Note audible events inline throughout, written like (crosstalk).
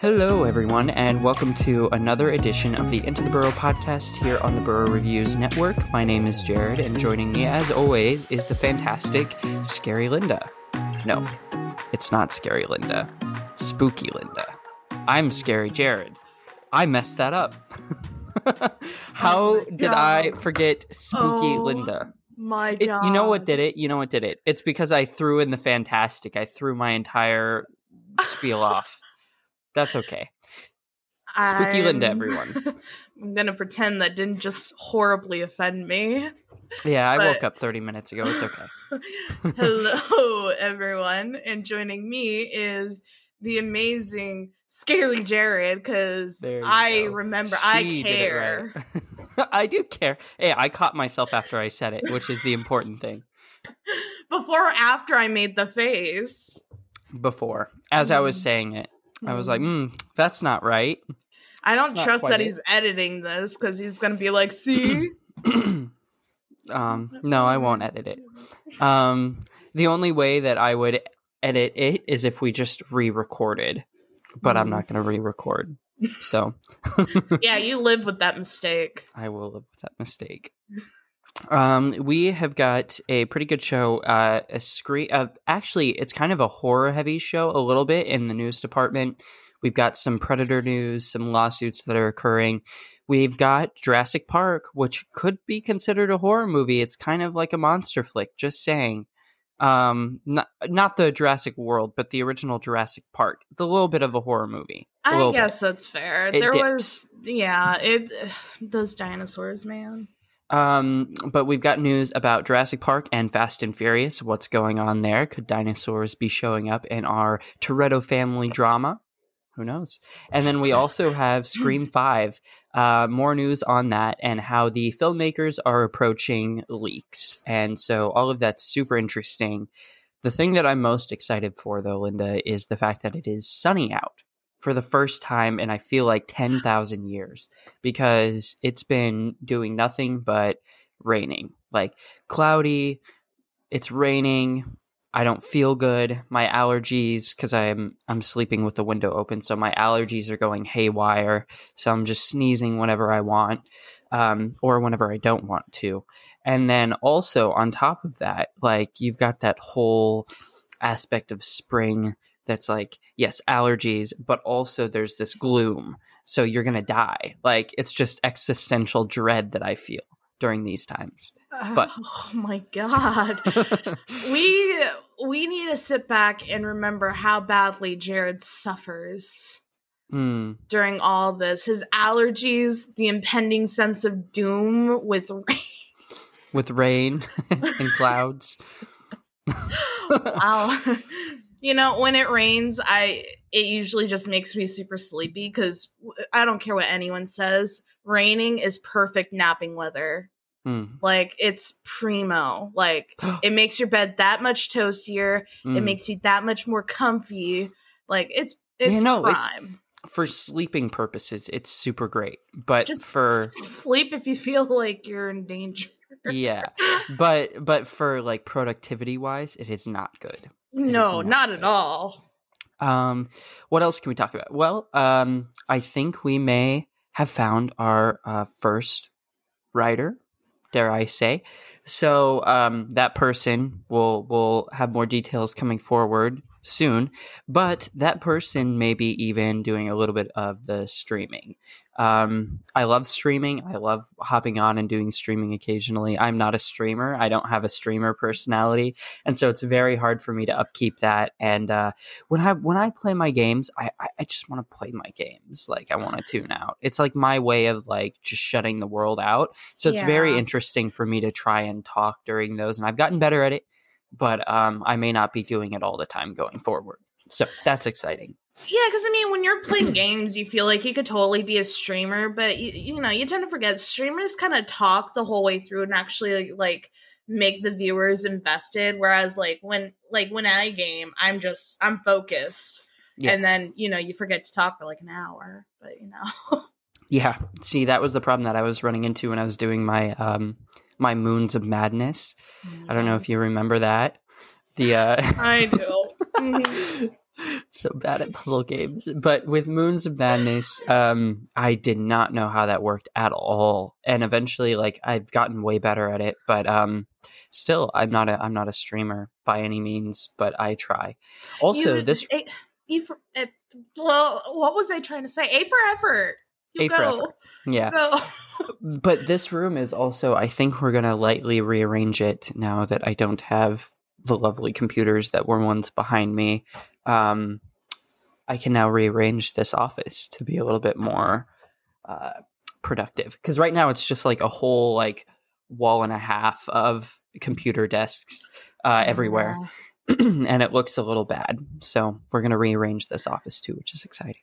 Hello, everyone, and welcome to another edition of the Into the Burrow podcast here on the Burrow Reviews Network. My name is Jared, and joining me, as always, is the fantastic Scary Linda. No, it's not Scary Linda, it's Spooky Linda. I'm Scary Jared. I messed that up. (laughs) How Oh did I forget Spooky Oh Linda? My It, God. you know what did it? You know what did it? It's because I threw in the fantastic. I threw my entire spiel off. That's okay. Spooky Linda, I'm- everyone. I'm (laughs) gonna pretend that didn't just horribly offend me. Yeah, I But- woke up 30 minutes ago. It's okay. (laughs) Hello, everyone, and joining me is the amazing Scary Jared. Because I go. remember, I She it care. right. (laughs) I do care. Hey, I caught myself after I said it, which is the important thing. Before or after I made the face. Before, as I was Mm. saying it, I was like, mm, that's not right. I don't trust that it. he's editing this because he's gonna be like, see. (clears throat) um, no, I won't edit it. Um, the only way that I would edit it is if we just re-recorded, but I'm Mhm. not going to re-record. So (laughs) yeah, you live with that mistake. I will live with that mistake. Um, we have got a pretty good show. Uh, a screen. Uh, actually, it's kind of a horror-heavy show, a little bit in the news department. We've got some Predator news, some lawsuits that are occurring. We've got Jurassic Park, which could be considered a horror movie. It's kind of like a monster flick. Just saying. Um, not not the Jurassic World, but the original Jurassic Park. The little bit of a horror movie. A I little bit. guess that's fair. It there dips. was, yeah, it (sighs) those dinosaurs, man. Um, but we've got news about Jurassic Park and Fast and Furious. What's going on there? Could dinosaurs be showing up in our Toretto family drama? Who knows? And then we also have Scream 5. Uh, more news on that and how the filmmakers are approaching leaks. And so all of that's super interesting. The thing that I'm most excited for, though, Linda, is the fact that it is sunny out for the first time in I feel like 10,000 years because it's been doing nothing but raining. Like cloudy, it's raining. I don't feel good. My allergies cuz I'm I'm sleeping with the window open, so my allergies are going haywire. So I'm just sneezing whenever I want um or whenever I don't want to. And then also on top of that, like you've got that whole aspect of spring that's like yes allergies but also there's this gloom so you're gonna die like it's just existential dread that i feel during these times But- oh my god, (laughs) we we need to sit back and remember how badly Jared suffers Hmm. during all this. His allergies, the impending sense of doom with (laughs) rain. with rain (laughs) and clouds wow. You know, when it rains, I it usually just makes me super sleepy because I don't care what anyone says. Raining is perfect napping weather. Hmm. Like it's primo. Like (gasps) it makes your bed that much toastier. It Hmm. makes you that much more comfy. Like it's it's no, it's- prime. for sleeping purposes it's super great but Just for sleep if you feel like you're in danger. yeah (laughs) but but for like productivity wise it is not good no, not at all. Um, what else can we talk about? Well, um, I think we may have found our uh, first writer, dare I say. So um, that person will will have more details coming forward soon. But that person may be even doing a little bit of the streaming. Um, I love streaming. I love hopping on and doing streaming occasionally. I'm not a streamer. I don't have a streamer personality, and so it's very hard for me to upkeep that. And uh, when I when I play my games, I I, I just want to play my games. Like I want to tune out. It's like my way of like just shutting the world out. So it's very interesting for me to try and talk during those, and I've gotten better at it. But um, I may not be doing it all the time going forward. So that's exciting. Yeah, because I mean, when you're playing (clears throat) games, you feel like you could totally be a streamer, but you, you know, you tend to forget streamers kind of talk the whole way through and actually like, make the viewers invested. Whereas like when like when I game, I'm just I'm focused, Yeah. and then you know you forget to talk for like an hour. But you know, (laughs) Yeah. See, that was the problem that I was running into when I was doing my um my Moons of Madness. I don't know if you remember that. The uh (laughs) I do. (laughs) So bad at puzzle games. But with Moons of Madness, um, I did not know how that worked at all. And eventually, like I've gotten way better at it. But um, still, I'm not a I'm not a streamer by any means. But I try. Also, You- this E for, eh, well, what was I trying to say? A for effort. You A go. effort. yeah. Go. (laughs) But this room is also. I think we're gonna lightly rearrange it now that I don't have the lovely computers that were once behind me. Um, I can now rearrange this office to be a little bit more uh, productive because right now it's just like a whole like wall and a half of computer desks uh, everywhere, (clears throat) and it looks a little bad. So we're gonna rearrange this office too, which is exciting.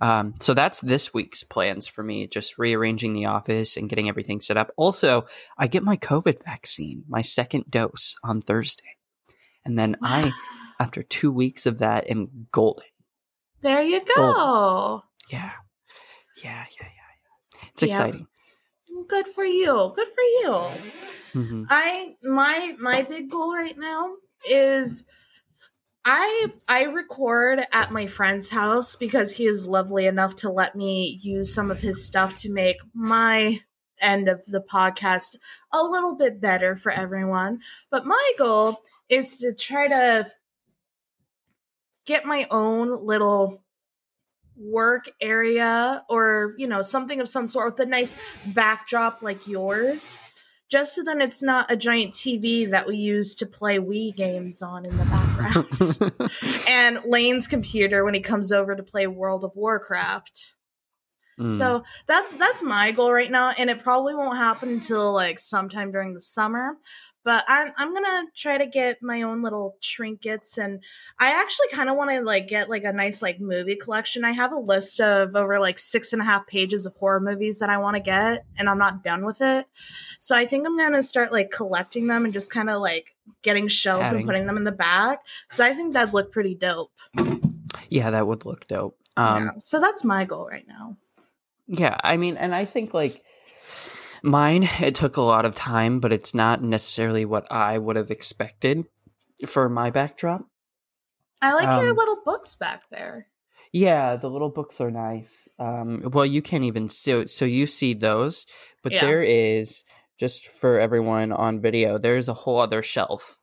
Um, so that's this week's plans for me, just rearranging the office and getting everything set up. Also, I get my COVID vaccine, my second dose on Thursday. And then I, after two weeks of that, am golden. There you go. Yeah. Yeah, yeah, yeah, yeah. It's Yeah. exciting. Good for you. Good for you. hmm I my my big goal right now is I I record at my friend's house because he is lovely enough to let me use some of his stuff to make my end of the podcast a little bit better for everyone. But my goal is to try to get my own little work area or you know something of some sort with a nice backdrop like yours just so then it's not a giant TV that we use to play Wii games on in the background. (laughs) and Lane's computer when he comes over to play World of Warcraft. Mm. So that's that's my goal right now, and it probably won't happen until like sometime during the summer. But I'm I'm gonna try to get my own little trinkets, and I actually kind of want to like get like a nice like movie collection. I have a list of over like six and a half pages of horror movies that I want to get, and I'm not done with it. So I think I'm gonna start like collecting them and just kind of like getting shelves Adding. and putting them in the back. So I think that'd look pretty dope. yeah, that would look dope. Um, yeah. So that's my goal right now. Yeah, I mean, and I think like mine, it took a lot of time, but it's not necessarily what I would have expected for my backdrop. I like your Um, little books back there. Yeah, the little books are nice. Um, well, you can't even see. So you see those, but Yeah. there is just for everyone on video. There's a whole other shelf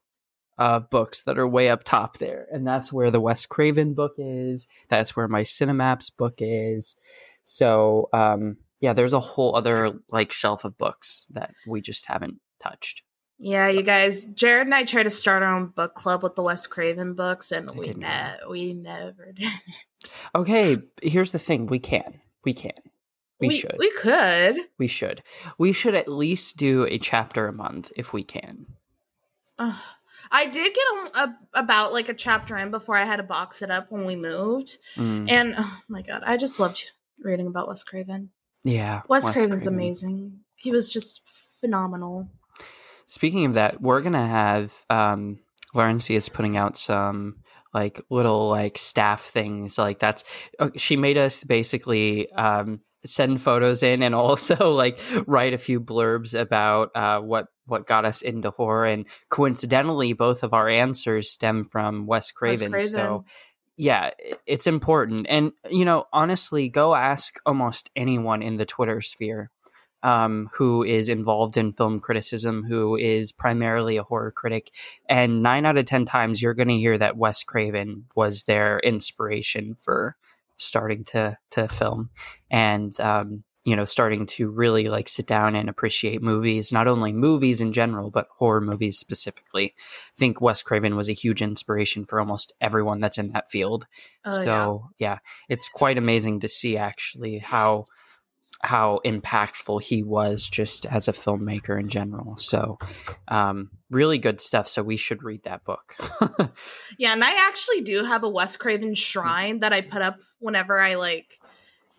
of books that are way up top there, and that's where the Wes Craven book is. That's where my Cinemaps book is. So, um, yeah, there's a whole other like shelf of books that we just haven't touched. Yeah, you guys, Jared and I tried to start our own book club with the Wes Craven books, and I we ne- we never did. Okay, here's the thing: we can, we can, we, should, we could. we should, we should at least do a chapter a month if we can. Ugh. I did get a, a, about like a chapter in before I had to box it up when we moved, Mm, and oh my god, I just loved reading about Wes Craven. Yeah, Wes, Craven's Craven. amazing. He was just phenomenal. Speaking of that, we're gonna have um Laurency is putting out some like little like staff things like that's uh, she made us basically um send photos in and (laughs) also like write a few blurbs about uh what what got us into horror and coincidentally both of our answers stem from Wes Craven, Craven. so yeah it's important and you know honestly go ask almost anyone in the Twitter sphere um, who is involved in film criticism, who is primarily a horror critic. And nine out of 10 times, you're going to hear that Wes Craven was their inspiration for starting to, to film and, um, you know, starting to really like sit down and appreciate movies, not only movies in general, but horror movies specifically. I think Wes Craven was a huge inspiration for almost everyone that's in that field Oh, so yeah. it's quite amazing to see actually how how impactful he was just as a filmmaker in general so um really good stuff so we should read that book (laughs) Yeah, and I actually do have a Wes Craven shrine that I put up whenever I like,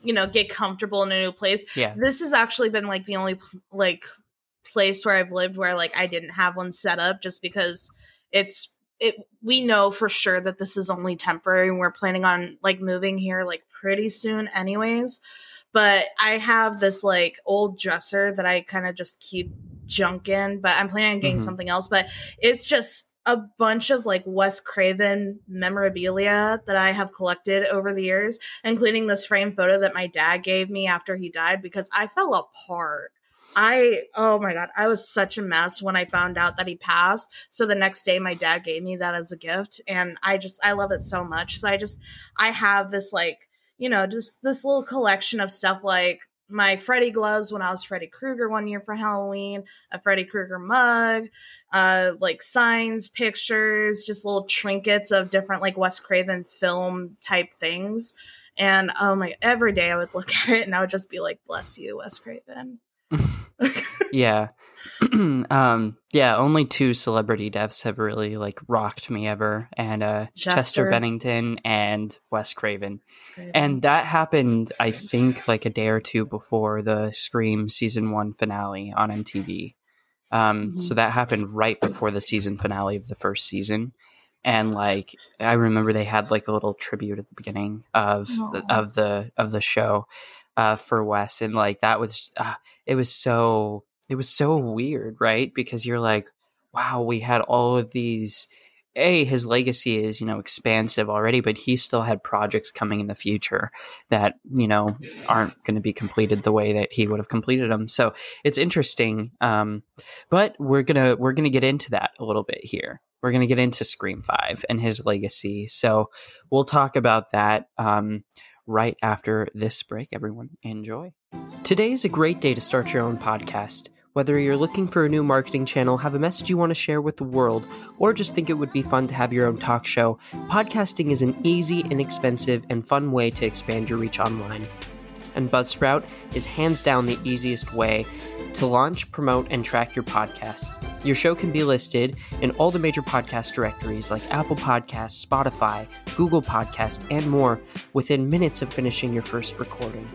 you know, get comfortable in a new place. yeah This has actually been like the only like place where I've lived where like I didn't have one set up just because it's it we know for sure that this is only temporary and we're planning on like moving here like pretty soon anyways. But I have this like old dresser that I kind of just keep junk in, but I'm planning on getting Mhm. something else. But it's just a bunch of like Wes Craven memorabilia that I have collected over the years, including this frame photo that my dad gave me after he died because I fell apart. I oh my god, I was such a mess when I found out that he passed. So the next day my dad gave me that as a gift and I just I love it so much. So I just I have this like, you know, just this little collection of stuff like my Freddy gloves when I was Freddy Krueger one year for Halloween, a Freddy Krueger mug, uh, like signs, pictures, just little trinkets of different like Wes Craven film type things. And oh my, every day I would look (laughs) at it and I would just be like, bless you, Wes Craven. (laughs) yeah. (clears throat) um yeah, only two celebrity deaths have really like rocked me ever and uh Chester, Chester Bennington and Wes Craven. Craven. And that happened I think like a day or two before the Scream season 1 finale on MTV. Um mm-hmm. so that happened right before the season finale of the first season. And like I remember they had like a little tribute at the beginning of the, of the of the show uh, for Wes, and like that was uh, it was so it was so weird, right? Because you're like, wow, we had all of these. A, his legacy is, you know, expansive already, but he still had projects coming in the future that, you know, aren't going to be completed the way that he would have completed them. So it's interesting. Um, but we're going to, we're going to get into that a little bit here. We're going to get into Scream 5 and his legacy. So we'll talk about that. Um, right after this break. Everyone, enjoy. Today is a great day to start your own podcast. Whether you're looking for a new marketing channel, have a message you want to share with the world, or just think it would be fun to have your own talk show, podcasting is an easy, inexpensive, and fun way to expand your reach online. And Buzzsprout is hands down the easiest way to launch, promote, and track your podcast. Your show can be listed in all the major podcast directories like Apple Podcasts, Spotify, Google Podcast, and more within minutes of finishing your first recording.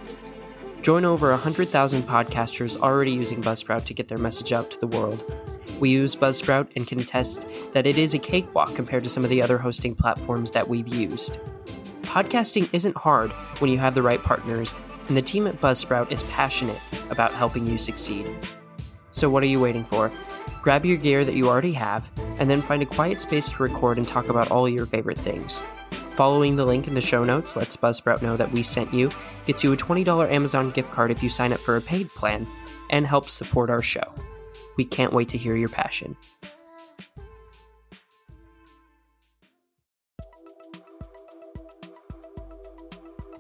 Join over 100,000 podcasters already using Buzzsprout to get their message out to the world. We use Buzzsprout and can attest that it is a cakewalk compared to some of the other hosting platforms that we've used. Podcasting isn't hard when you have the right partners and the team at Buzzsprout is passionate about helping you succeed. So, what are you waiting for? Grab your gear that you already have, and then find a quiet space to record and talk about all your favorite things. Following the link in the show notes lets Buzzsprout know that we sent you, gets you a $20 Amazon gift card if you sign up for a paid plan, and helps support our show. We can't wait to hear your passion.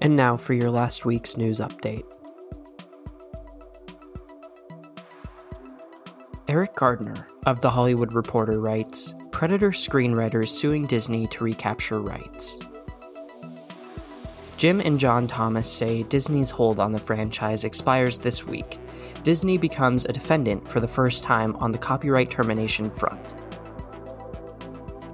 And now for your last week's news update. Eriq Gardner of The Hollywood Reporter writes Predator screenwriters suing Disney to recapture rights. Jim and John Thomas say Disney's hold on the franchise expires this week. Disney becomes a defendant for the first time on the copyright termination front.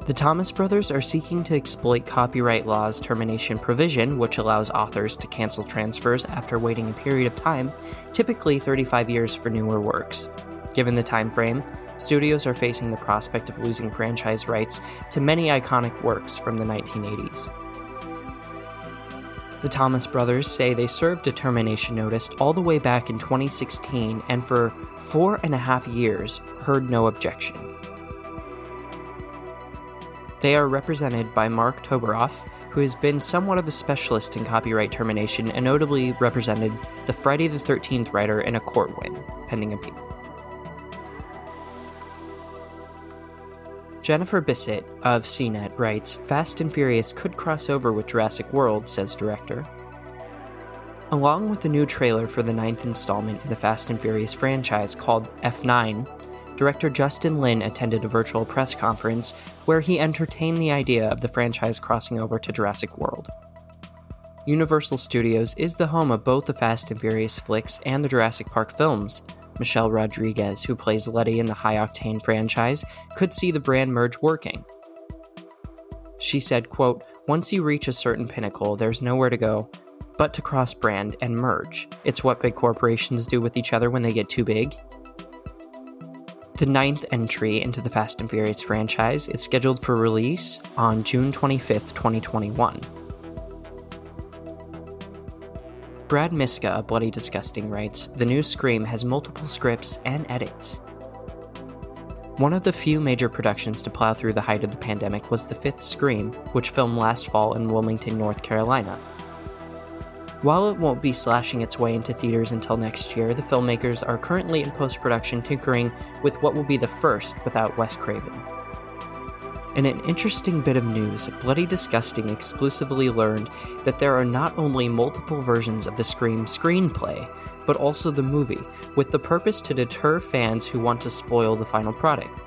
The Thomas brothers are seeking to exploit copyright law's termination provision, which allows authors to cancel transfers after waiting a period of time, typically 35 years for newer works. Given the time frame, studios are facing the prospect of losing franchise rights to many iconic works from the 1980s. The Thomas brothers say they served a termination notice all the way back in 2016 and for four and a half years heard no objection. They are represented by Marc Toberoff, who has been somewhat of a specialist in copyright termination and notably represented the Friday the 13th writer in a court win, pending appeal. Jennifer Bisset of CNET writes Fast and Furious could cross over with Jurassic World, says director. Along with the new trailer for the ninth installment in the Fast and Furious franchise called F9, director Justin Lin attended a virtual press conference where he entertained the idea of the franchise crossing over to Jurassic World. Universal Studios is the home of both the Fast and Furious flicks and the Jurassic Park films. Michelle Rodriguez, who plays Letty in the High Octane franchise, could see the brand merge working. She said, quote, Once you reach a certain pinnacle, there's nowhere to go but to cross brand and merge. It's what big corporations do with each other when they get too big. The ninth entry into the Fast and Furious franchise is scheduled for release on June 25th, 2021. Brad Miska of Bloody Disgusting writes The new Scream has multiple scripts and edits. One of the few major productions to plow through the height of the pandemic was The Fifth Scream, which filmed last fall in Wilmington, North Carolina. While it won't be slashing its way into theaters until next year, the filmmakers are currently in post production tinkering with what will be the first without Wes Craven. In an interesting bit of news, Bloody Disgusting exclusively learned that there are not only multiple versions of the Scream screenplay, but also the movie, with the purpose to deter fans who want to spoil the final product.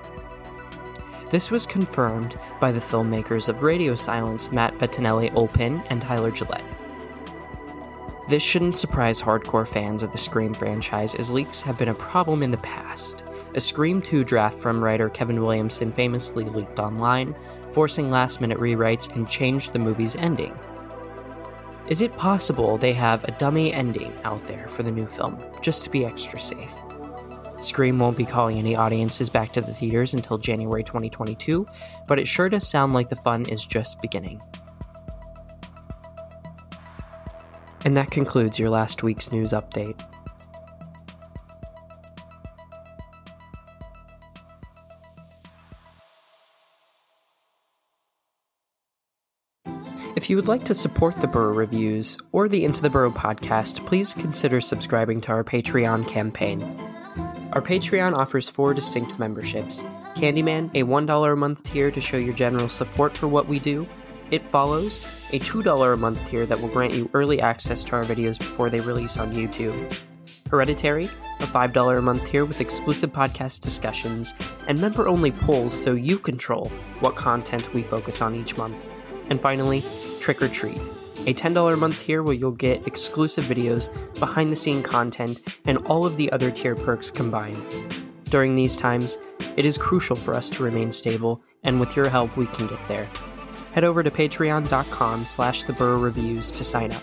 This was confirmed by the filmmakers of Radio Silence, Matt Bettinelli-Olpin and Tyler Gillett. This shouldn't surprise hardcore fans of the Scream franchise, as leaks have been a problem in the past. A Scream 2 draft from writer Kevin Williamson famously leaked online, forcing last minute rewrites and changed the movie's ending. Is it possible they have a dummy ending out there for the new film, just to be extra safe? Scream won't be calling any audiences back to the theaters until January 2022, but it sure does sound like the fun is just beginning. And that concludes your last week's news update. If you would like to support the Burrow Reviews or the Into the Burrow podcast, please consider subscribing to our Patreon campaign. Our Patreon offers four distinct memberships Candyman, a $1 a month tier to show your general support for what we do, It Follows, a $2 a month tier that will grant you early access to our videos before they release on YouTube, Hereditary, a $5 a month tier with exclusive podcast discussions and member only polls so you control what content we focus on each month. And finally, Trick or Treat, a $10 a month tier where you'll get exclusive videos, behind the scene content, and all of the other tier perks combined. During these times, it is crucial for us to remain stable, and with your help, we can get there. Head over to patreon.com slash the Reviews to sign up.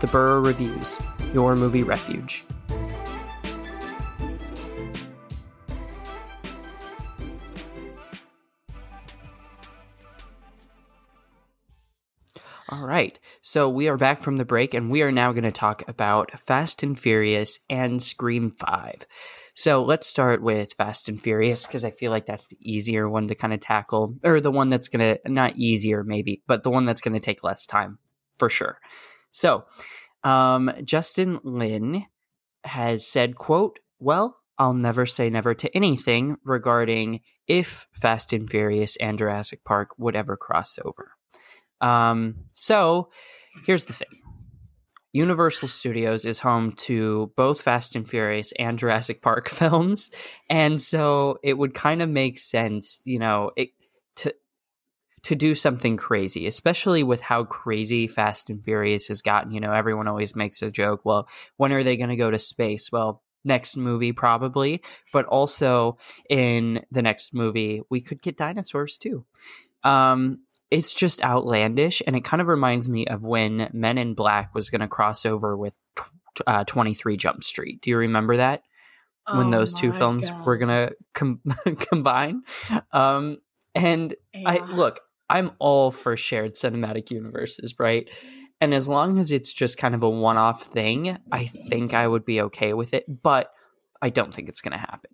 The Burrow Reviews, your movie refuge. All right. So we are back from the break and we are now going to talk about Fast and Furious and Scream 5. So let's start with Fast and Furious because I feel like that's the easier one to kind of tackle, or the one that's going to, not easier maybe, but the one that's going to take less time for sure. So um, Justin Lin has said, quote, well, I'll never say never to anything regarding if Fast and Furious and Jurassic Park would ever cross over. Um, so here's the thing. Universal Studios is home to both Fast and Furious and Jurassic Park (laughs) films, and so it would kind of make sense, you know, it, to to do something crazy, especially with how crazy Fast and Furious has gotten. You know, everyone always makes a joke. Well, when are they going to go to space? Well, next movie probably, but also in the next movie we could get dinosaurs too. Um, it's just outlandish and it kind of reminds me of when Men in Black was going to cross over with uh, 23 Jump Street. Do you remember that? when Oh those two films God. were going to com- (laughs) combine. Um, and I look, I'm all for shared cinematic universes, right? And as long as it's just kind of a one off thing, I think I would be okay with it, but I don't think it's going to happen.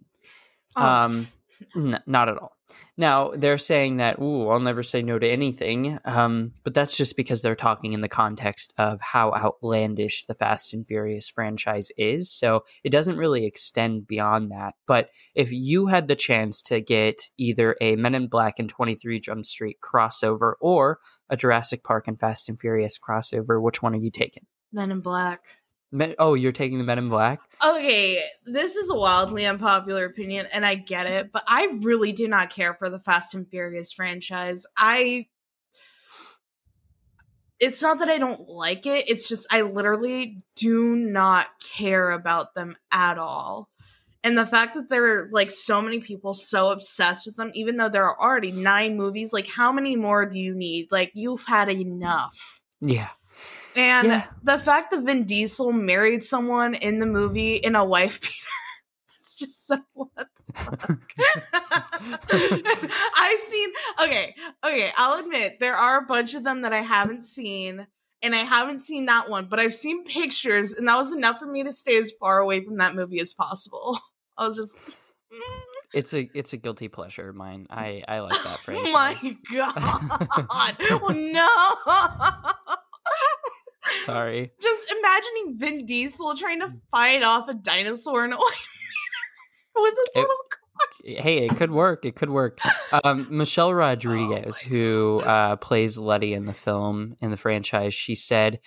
Oh, Um, n- not at all. Now they're saying that, "Ooh, I'll never say no to anything," um, but that's just because they're talking in the context of how outlandish the Fast and Furious franchise is. So it doesn't really extend beyond that. But if you had the chance to get either a Men in Black and Twenty Three Jump Street crossover or a Jurassic Park and Fast and Furious crossover, which one are you taking? Men in Black. Oh, you're taking the Men in Black. Okay, this is a wildly unpopular opinion, and I get it, but I really do not care for the Fast and Furious franchise. I. It's not that I don't like it, it's just I literally do not care about them at all. And the fact that there are like so many people so obsessed with them, even though there are already nine movies, like how many more do you need? Like you've had enough. Yeah. And Yeah. the fact that Vin Diesel married someone in the movie in a wife beater, (laughs) that's just so what the fuck. (laughs) I've seen okay, okay, I'll admit there are a bunch of them that I haven't seen, and I haven't seen that one, but I've seen pictures, and that was enough for me to stay as far away from that movie as possible. (laughs) I was just mm. It's a it's a guilty pleasure of mine. I I like that franchise. Oh my god! oh, no. Sorry. (laughs) Just imagining Vin Diesel trying to fight off a dinosaur in a (laughs) with this It- little. Hey, it could work. It could work. Um, (laughs) Michelle Rodriguez, who uh, plays Letty in the film in the franchise, she said,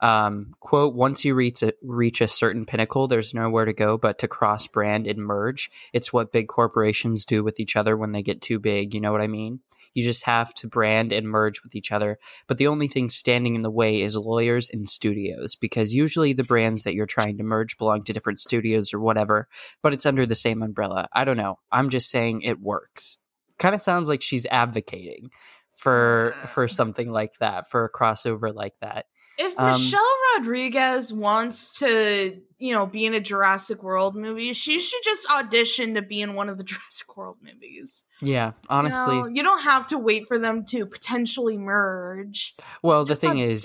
um, "quote Once you reach a, reach a certain pinnacle, there's nowhere to go but to cross brand and merge. It's what big corporations do with each other when they get too big. You know what I mean? You just have to brand and merge with each other. But the only thing standing in the way is lawyers and studios, because usually the brands that you're trying to merge belong to different studios or whatever." but it's under the same umbrella. I don't know. I'm just saying it works. Kind of sounds like she's advocating for for something like that, for a crossover like that. If Um, Michelle Rodriguez wants to, you know, be in a Jurassic World movie, she should just audition to be in one of the (laughs) Jurassic World movies. Yeah, honestly. you, know, you don't have to wait for them to potentially merge. well, the Just thing is.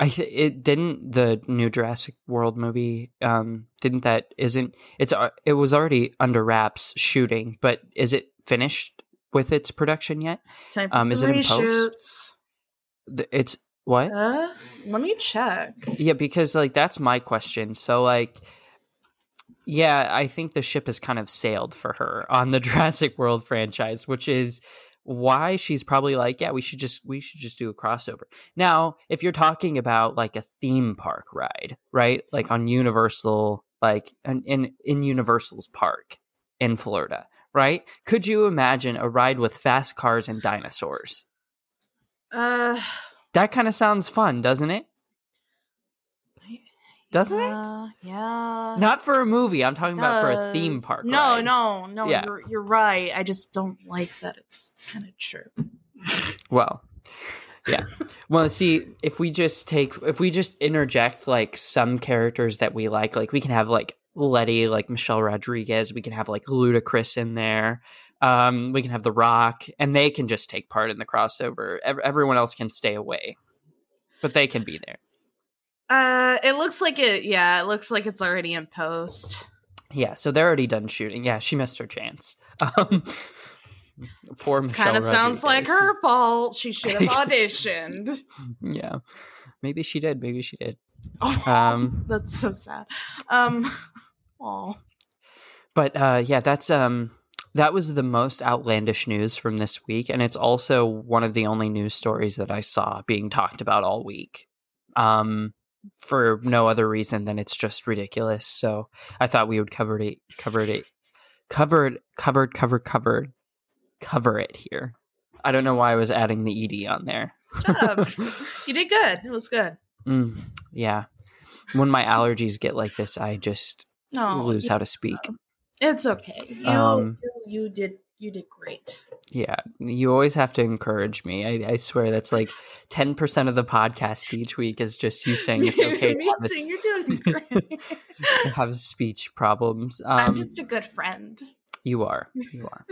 I th- it didn't the new Jurassic World movie um didn't that isn't it's uh, it was already under wraps shooting, but is it finished with its production yet? Time um, is it in post? It's what? Uh, let me check. Yeah, because like that's my question. So like yeah, I think the ship has kind of sailed for her on the (laughs) Jurassic World franchise, which is why she's probably like, yeah, we should just we should just do a crossover. Now, if you're talking about like a theme park ride, right? Like on Universal like in in, in Universal's park in Florida, right? Could you imagine a ride with fast cars and dinosaurs? Uh, That kind of sounds fun, doesn't it? Doesn't it? yeah, Yeah. Not for a movie. I'm talking about for a theme park. No, ride. no, no. Yeah. You're you're right. I just don't like that. It's kind of true. Well, yeah. well, see, if we just take, if we just interject like some characters that we like, like we can have like Letty, like Michelle Rodriguez. We can have like Ludacris in there. Um, we can have The Rock, and they can just take part in the crossover. Ev- everyone else can stay away, but they can be there. Uh, it looks like it. Yeah, it looks like it's already in post. Yeah, so they're already done shooting. Yeah, she missed her chance. (laughs) Um, poor Michelle. Kind of sounds like her fault. She should have auditioned. (laughs) Yeah, maybe she did. Maybe she did. (laughs) Oh, Um, that's so sad. Um, oh, But uh, yeah, that's um, that was the most outlandish news from this week, and it's also one of the only news stories that I saw being talked about all week. Um, for no other reason than it's just ridiculous. So I thought we would cover it, cover it, covered, covered, covered, covered, cover it here. I don't know why I was adding the ed on there. (laughs) you did good. It was good. Mm, yeah, when my allergies get like this, I just No, lose how to speak. It's okay. You, Um, you you did you did great. Yeah, you always have to encourage me. I, I swear that's like ten percent of the podcast each week is just you saying (laughs) it's okay to Me have, a, saying you're doing (laughs) great. to have speech problems. I'm Um, just a good friend. you are, you are.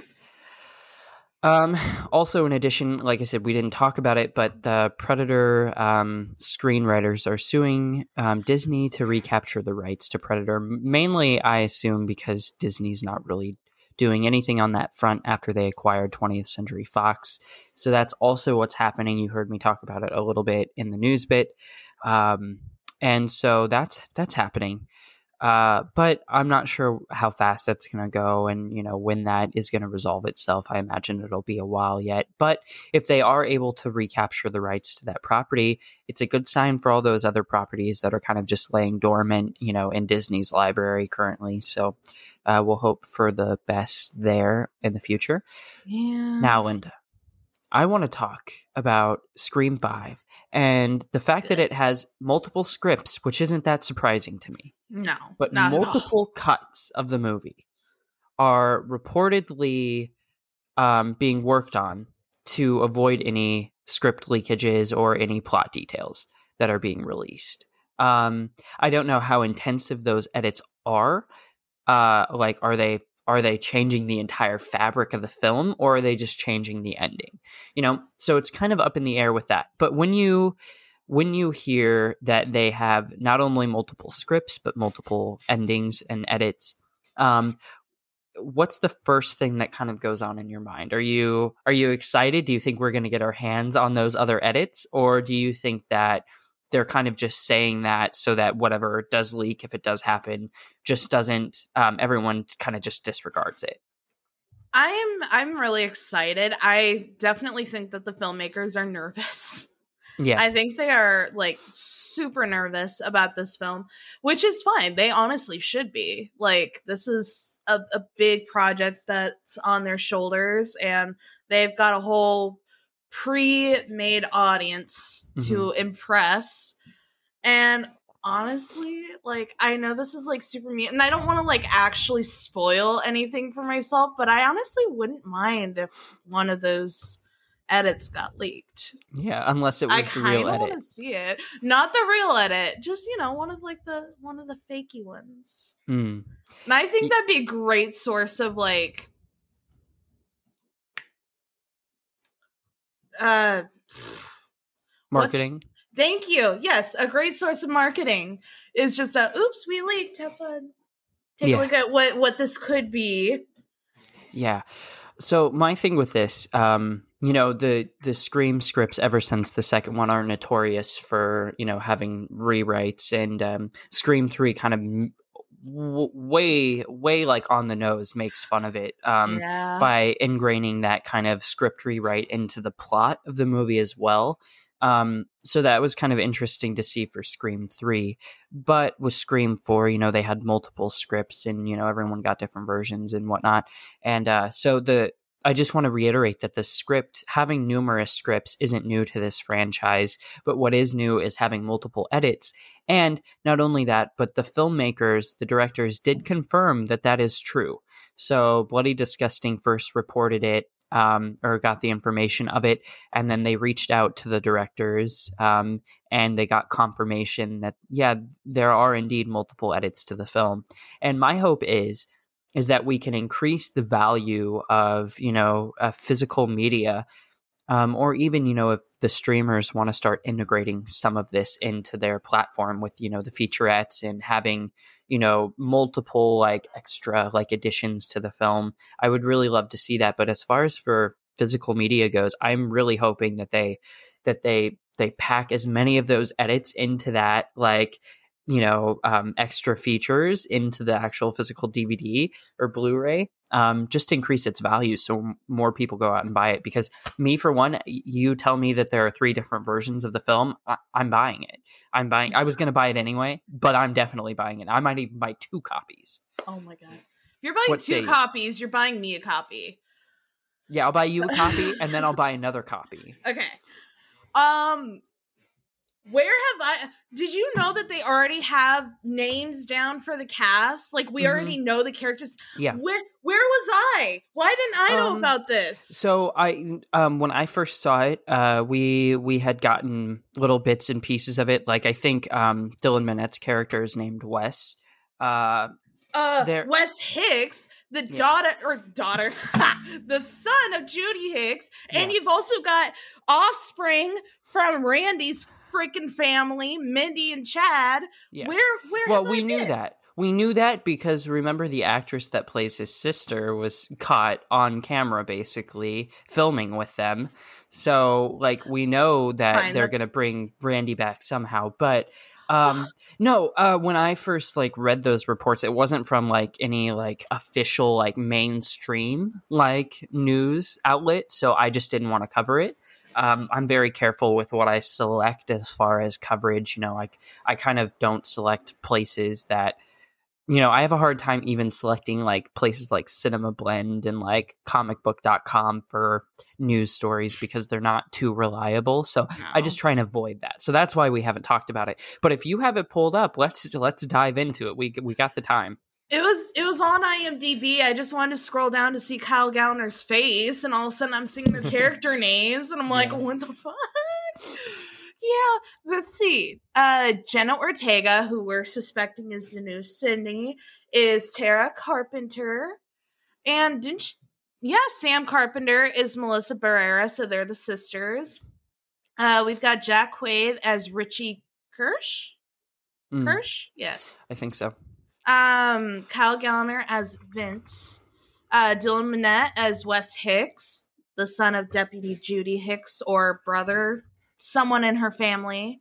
Um, also, in addition, like I said, we didn't talk about it, but the Predator um, screenwriters are suing um, Disney to recapture the rights to Predator. Mainly, I assume because Disney's not really doing anything on that front after they acquired 20th Century Fox. So that's also what's happening. You heard me talk about it a little bit in the news bit, um, and so that's that's happening. Uh, but I'm not sure how fast that's going to go and, you know, when that is going to resolve itself. I imagine it'll be a while yet. But if they are able to recapture the rights to that property, it's a good sign for all those other properties that are kind of just laying dormant, you know, in Disney's library currently. So uh, we'll hope for the best there in the future. Yeah. Now, Linda, I want to talk about Scream 5 and the fact that it has multiple scripts, which isn't that surprising to me no, but not at all. multiple cuts of the movie are reportedly um, being worked on to avoid any script leakages or any plot details that are being released. Um, I don't know how intensive those edits are. Uh, like, are they are they changing the entire fabric of the film, or are they just changing the ending? You know, so it's kind of up in the air with that. But when you when you hear that they have not only multiple scripts but multiple endings and edits um, what's the first thing that kind of goes on in your mind? Are you are you excited? Do you think we're going to get our hands on those other edits, or do you think that they're kind of just saying that so that whatever does leak, if it does happen, just doesn't um, everyone kind of just disregards it? I'm I'm really excited. I definitely think that the filmmakers are nervous. Yeah. I think they are like super nervous about this film, which is fine. They honestly should be. Like, this is a, a big project that's on their shoulders, and they've got a whole pre made audience to impress. And honestly, like, I know this is like super mean, and I don't want to like actually spoil anything for myself, but I honestly wouldn't mind if one of those edits got leaked. Yeah, unless it I was the kind real edit. want to see it, not the real edit, just you know one of like the one of the fakey ones. Mm. And I think that'd be a great source of like, uh, Marketing. thank you. Yes, a great source of marketing is just a oops, we leaked. Have fun. Take Yeah. a look at what what this could be. Yeah. So my thing with this, um, you know, the the Scream scripts ever since the second one are notorious for you know having rewrites, and um, Scream Three kind of w- way way like on the nose makes fun of it um, yeah. by ingraining that kind of script rewrite into the plot of the movie as well. Um, so that was kind of interesting to see for Scream 3. But with Scream 4, you know, they had multiple scripts and, you know, everyone got different versions and whatnot. And uh, so the I just want to reiterate that the script, having numerous scripts, isn't new to this franchise. But what is new is having multiple edits. And not only that, but the filmmakers, the directors, did confirm that that is true. So Bloody Disgusting first reported it um, or got the information of it, and then they reached out to the directors um, and they got confirmation that yeah, there are indeed multiple edits to the film. And my hope is is that we can increase the value of you know uh, physical media um, or even you know if the streamers want to start integrating some of this into their platform with you know the featurettes and having you know multiple like extra like additions to the film i would really love to see that. But as far as for physical media goes i'm really hoping that they that they they pack as many of those edits into that like you know um, extra features into the actual physical dvd or blu-ray um, just to increase its value so more people go out and buy it because me for one you tell me that there are three different versions of the film I- i'm buying it i'm buying i was going to buy it anyway but i'm definitely buying it i might even buy two copies Oh my god. If you're buying What two copies, you're buying me a copy. yeah i'll buy you a copy and then i'll (laughs) buy another copy Okay. Um where have I did you know that they already have names down for the cast? Like we Mhm. already know the characters. Yeah. Where where was I? Why didn't I know Um, about this? So I, um, when I first saw it, uh, we we had gotten little bits and pieces of it. Like I think um, Dylan Minnette's character is named Wes. Uh, Uh there- Wes Hicks, the Yeah. daughter or daughter, (laughs) the son of Judy Hicks, and Yeah. you've also got offspring from Randy's freaking family, Mindy and Chad. yeah. Where where well, we knew been? that. We knew that because remember the actress that plays his sister was caught on camera, basically filming with them. So, like, we know that Fine, they're going to bring Randy back somehow. But um, (sighs) no, uh, when I first like read those reports, it wasn't from like any like official like mainstream like news outlet. So I just didn't want to cover it. Um, I'm very careful with what I select as far as coverage. You know, like I kind of don't select places that you know, I have a hard time even selecting like places like Cinema Blend and like comicbook.com for news stories because they're not too reliable. So I just try and avoid that. So that's why we haven't talked about it. But if you have it pulled up, let's let's dive into it. We we got the time. It was it was on IMDb. I just wanted to scroll down to see Kyle Gallner's face, and all of a sudden I'm seeing the (laughs) character names, and I'm like, Yeah. what the fuck? yeah, let's see. Uh, Jenna Ortega, who we're suspecting is the new Sidney, is Tara Carpenter, and didn't she, yeah, Sam Carpenter is Melissa Barrera, so they're the sisters. Uh, we've got Jack Quaid as Richie Kirsch. Mm, Kirsch, yes. I think so. Um, Kyle Gallner as Vince. Uh, Dylan Minnette as Wes Hicks, the son of Deputy Judy Hicks or brother, someone in her family.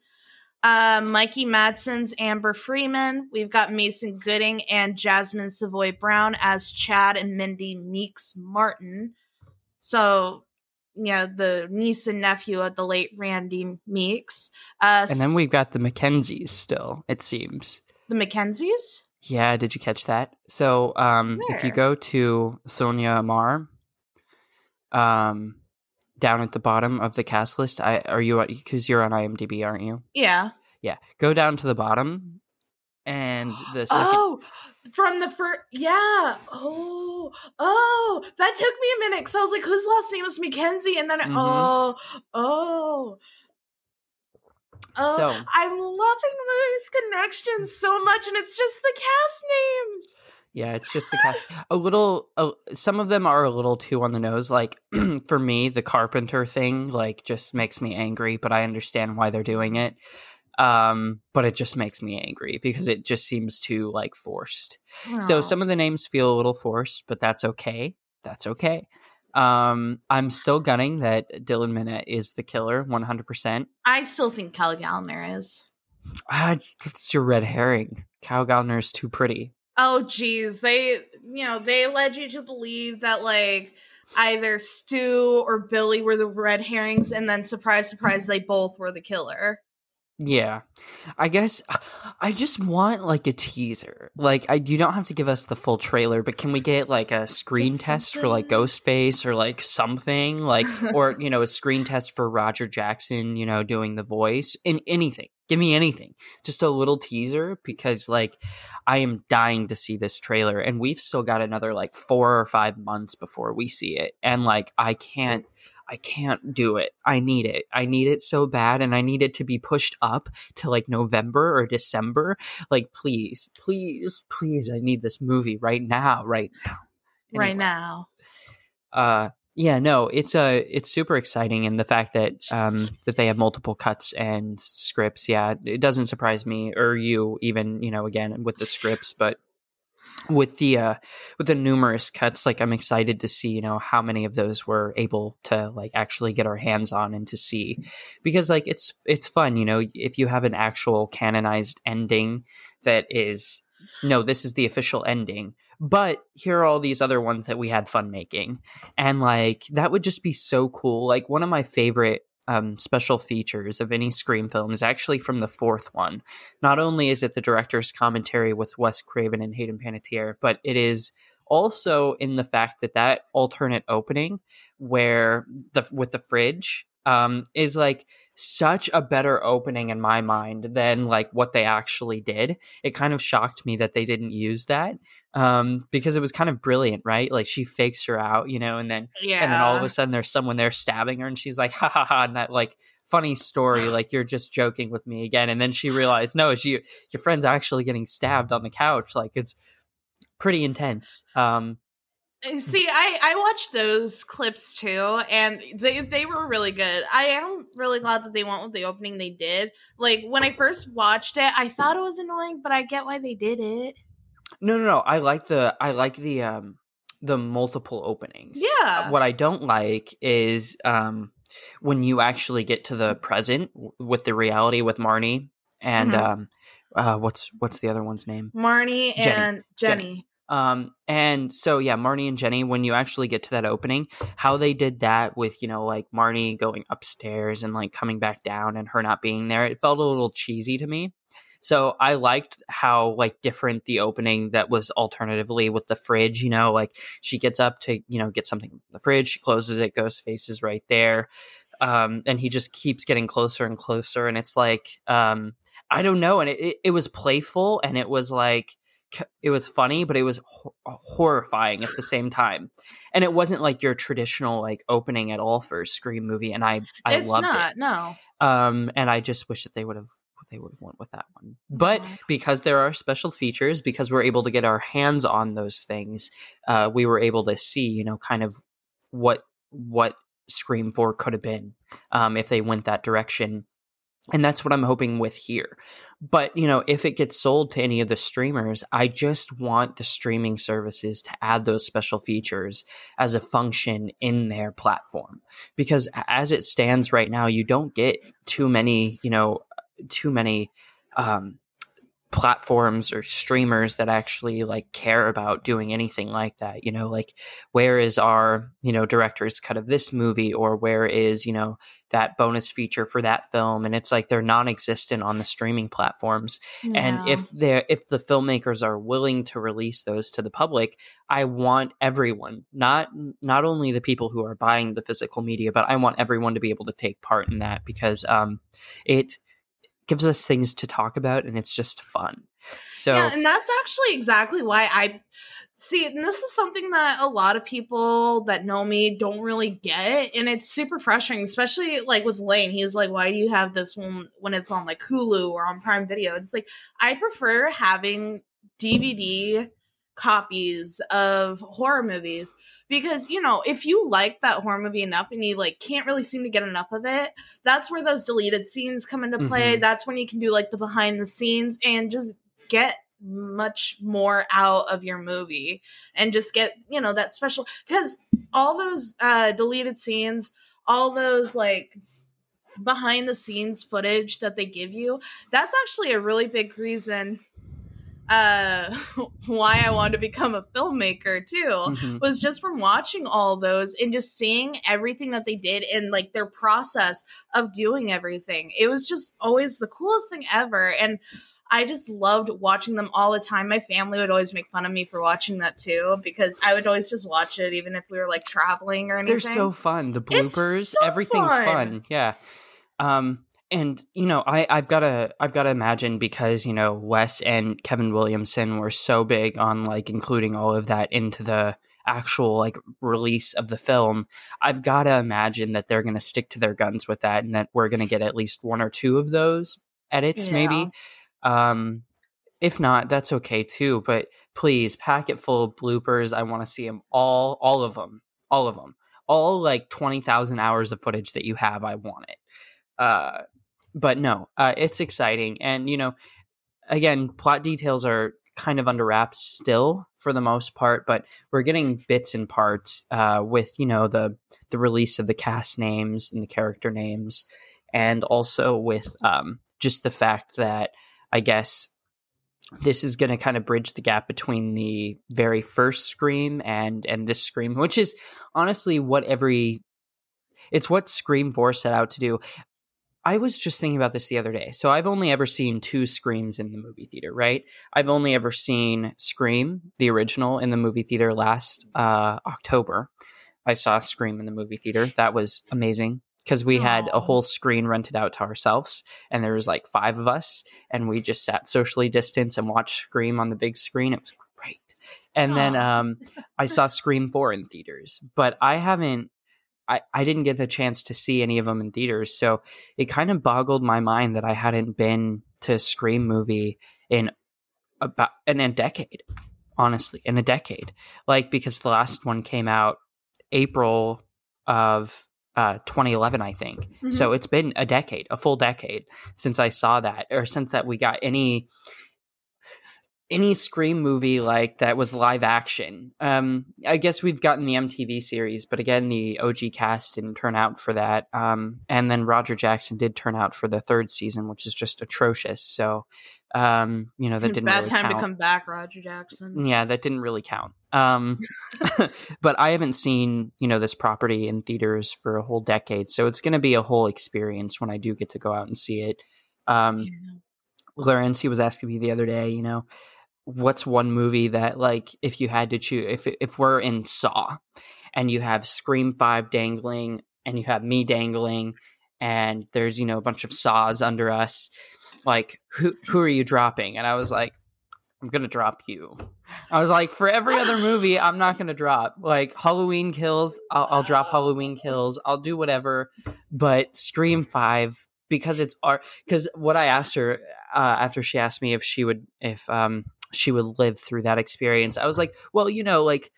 Uh, Mikey Madison's Amber Freeman. We've got Mason Gooding and Jasmin Savoy Brown as Chad and Mindy Meeks Martin. So, yeah, the niece and nephew of the late Randy Meeks. Uh, And then we've got the Mackenzies still, it seems. the Mackenzies. Yeah, did you catch that? So, um, if you go to Sonia Ammar, um, down at the bottom of the cast list, I are you because you're on IMDb, aren't you? Yeah. Yeah, go down to the bottom, and the second. Oh, from the first, yeah. Oh, oh, that took me a minute because I was like, whose last name is Mackenzie? And then, Mhm. oh, oh, oh. So- I'm loving these connections so much, and it's just the cast names. Yeah, it's just the cast. A little, uh, some of them are a little too on the nose. Like (clears throat) for me, the Carpenter thing, like, just makes me angry. But I understand why they're doing it. Um, but it just makes me angry because it just seems too like forced. So Oh. some of the names feel a little forced, but that's okay. That's okay. Um, I'm still gunning that Dylan Minnette is the killer, 100. percent I still think Kyle Gallner is. Ah, it's, it's your red herring. Kyle Gallner is too pretty. Oh geez, they you know they led you to believe that like either Stu or Billy were the red herrings, and then surprise, surprise, they both were the killer. Yeah, I guess I just want like a teaser. Like, I you don't have to give us the full trailer, but can we get like a screen Just test for like. Ghostface or like something like, (laughs) or you know, a screen test for Roger Jackson, you know, doing the voice in anything. Give me anything, just a little teaser because like I am dying to see this trailer, and we've still got another like four or five months before we see it, and like I can't. I can't do it. I need it. I need it so bad and I need it to be pushed up to like November or December. Like please, please, please I need this movie right now, right now. Right now, Uh yeah, no, it's uh it's super exciting and the fact that um that they have multiple cuts and scripts, yeah, it doesn't surprise me or you even, you know, again with the scripts, but with the uh with the numerous cuts like i'm excited to see you know how many of those we're able to like actually get our hands on and to see. Because like it's it's fun you know if you have an actual canonized ending that is no this is the official ending but here are all these other ones that we had fun making. And like that would just be so cool. Like one of my favorite um, special features of any Scream film is actually from the fourth one. Not only is it the director's commentary with Wes Craven and Hayden Panettiere, but it is also in the fact that that alternate opening where the with the fridge um, is like such a better opening in my mind than like what they actually did. It kind of shocked me that they didn't use that um, because it was kind of brilliant, right? Like she fakes her out, you know, and then yeah. and then all of a sudden there's someone there stabbing her and she's like ha ha ha and that like funny story (sighs) like you're just joking with me again and then she realized no she your friend's actually getting stabbed on the couch like it's pretty intense um See, I I watched those clips too, and they they were really good. I am really glad that they went with the opening they did. Like when I first watched it, I thought it was annoying, but I get why they did it. No no no i like the i like the um the multiple openings Yeah. Uh, what i don't like is um when you actually get to the present with the reality with marnie and Mhm. um uh what's what's the other one's name Marnie Jenny. and Jenny. Um, and so yeah, Marnie and Jenny, when you actually get to that opening, how they did that with, you know, like Marnie going upstairs and like coming back down and her not being there, it felt a little cheesy to me. So I liked how like different the opening that was alternatively with the fridge, you know, like she gets up to, you know, get something from the fridge, she closes it, Ghostface is right there. Um, and he just keeps getting closer and closer. And it's like, um, I don't know. And it, it, it was playful and it was like, it was funny, but it was hor- horrifying at the same time. And it wasn't like your traditional like opening at all for a Scream movie. And I, I it's loved not. it. No. Um, and I just wish that they would have they would have went with that one. But Mhm. because there are special features, because we're able to get our hands on those things, uh, we were able to see, you know, kind of what what Scream Four could have been um, if they went that direction. and that's what I'm hoping with here. But, you know, if it gets sold to any of the streamers, I just want the streaming services to add those special features as a function in their platform. Because as it stands right now, you don't get too many, you know, too many um, platforms or streamers that actually like care about doing anything like that you know like where is our you know director's cut of this movie or where is you know that bonus feature for that film? And it's like they're non-existent on the streaming platforms. And if they're if the filmmakers are willing to release those to the public i want everyone not not only the people who are buying the physical media but i want everyone to be able to take part in that because um it gives us things to talk about and it's just fun. So Yeah, and that's actually exactly why I see and this is something that a lot of people that know me don't really get and it's super frustrating especially like with lane he's like why do you have this one when it's on like hulu or on prime video it's like i prefer having dvd copies of horror movies because you know if you like that horror movie enough and you like can't really seem to get enough of it that's where those deleted scenes come into play mm-hmm. that's when you can do like the behind the scenes and just get much more out of your movie and just get you know that special because all those uh deleted scenes all those like behind the scenes footage that they give you that's actually a really big reason uh, (laughs) why I wanted to become a filmmaker too mm-hmm. was just from watching all those and just seeing everything that they did and like their process of doing everything. It was just always the coolest thing ever. And I just loved watching them all the time. My family would always make fun of me for watching that too because I would always just watch it even if we were like traveling or anything. They're so fun. The bloopers, so everything's fun. fun. Yeah. Um and you know I, i've got to i've got to imagine because you know wes and kevin williamson were so big on like including all of that into the actual like release of the film i've got to imagine that they're going to stick to their guns with that and that we're going to get at least one or two of those edits yeah. maybe um if not that's okay too but please pack it full of bloopers. I want to see them all all of them all of them all like 20,000 hours of footage that you have i want it. Uh but no, uh, it's exciting, and you know, again, plot details are kind of under wraps still for the most part, but we're getting bits and parts uh, with you know the the release of the cast names and the character names, and also with um, just the fact that I guess this is going to kind of bridge the gap between the very first Scream and and this Scream, which is honestly what every it's what Scream 4 set out to do. I was just thinking about this the other day. So I've only ever seen two Screams in the movie theater, right? I've only ever seen Scream, the original, in the movie theater last uh, October. I saw Scream in the movie theater. That was amazing because we Aww. had a whole screen rented out to ourselves, and there was like five of us, and we just sat socially distanced and watched Scream on the big screen. It was great. And Aww. then um, I saw Scream Four in theaters, but I haven't I, I didn't get the chance to see any of them in theaters. So it kind of boggled my mind that I hadn't been to a Scream movie in about in a decade, honestly, in a decade. Like because the last one came out April of uh, 2011, I think. Mm-hmm. So it's been a decade, a full decade since I saw that, or since that we got any any Scream movie like that was live action. Um, I guess we've gotten the MTV series, but again, the OG cast didn't turn out for that. Um, and then Roger Jackson did turn out for the third season, which is just atrocious. So, um, you know, that (laughs) didn't bad really time count. to come back, Roger Jackson. Yeah, that didn't really count. Um, (laughs) (laughs) but I haven't seen you know this property in theaters for a whole decade, so it's going to be a whole experience when I do get to go out and see it. Um, yeah. Lorenzi was asking me the other day, you know, what's one movie that like if you had to choose if if we're in Saw and you have Scream 5 dangling and you have me dangling and there's you know a bunch of saws under us like who who are you dropping and I was like I'm going to drop you. I was like for every other (laughs) movie I'm not going to drop. Like Halloween Kills, I'll, I'll drop (gasps) Halloween Kills. I'll do whatever, but Scream 5 because it's art because what I asked her uh, after she asked me if she would if um she would live through that experience. I was like, well, you know, like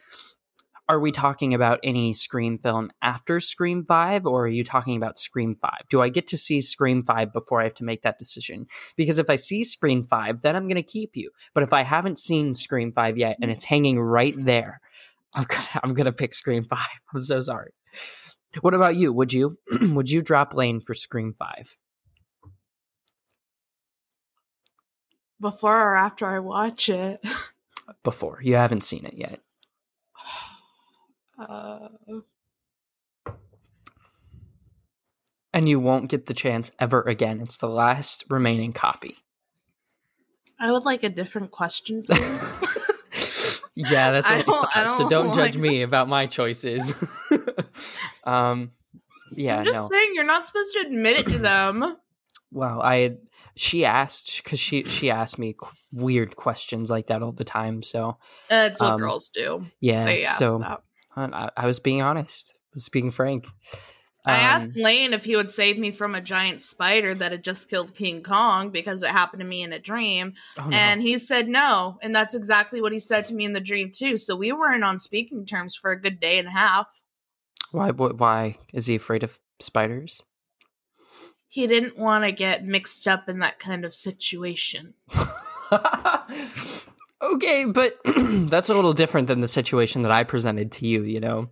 are we talking about any Scream film after Scream 5 or are you talking about Scream 5? Do I get to see Scream 5 before I have to make that decision? Because if I see Scream 5, then I'm going to keep you. But if I haven't seen Scream 5 yet and mm. it's hanging right there, I'm going (laughs) to I'm going to pick Scream 5. (laughs) I'm so sorry. What about you? Would you (clears throat) would you drop Lane for Scream 5? Before or after I watch it? (laughs) Before. You haven't seen it yet. Uh, and you won't get the chance ever again. It's the last remaining copy. I would like a different question, (laughs) please. yeah, that's what I don't- I thought. So don't don't (laughs) judge like- me about my choices. um, yeah, I'm just no. saying you're not supposed to admit it to them. Wow, I had, she asked because she she asked me qu- weird questions like that all the time. So That's what Um, girls do. yeah, They ask so. I, I was being honest, I was being frank. I Um, asked Lane if he would save me from a giant spider that had just killed King Kong because it happened to me in a dream. oh, no. And he said no. And that's exactly what he said to me in the dream, too. So we weren't on speaking terms for a good day and a half. why wh- why is he afraid of spiders? He didn't want to get mixed up in that kind of situation. (laughs) okay, but (clears throat) that's a little different than the situation that I presented to you. You know,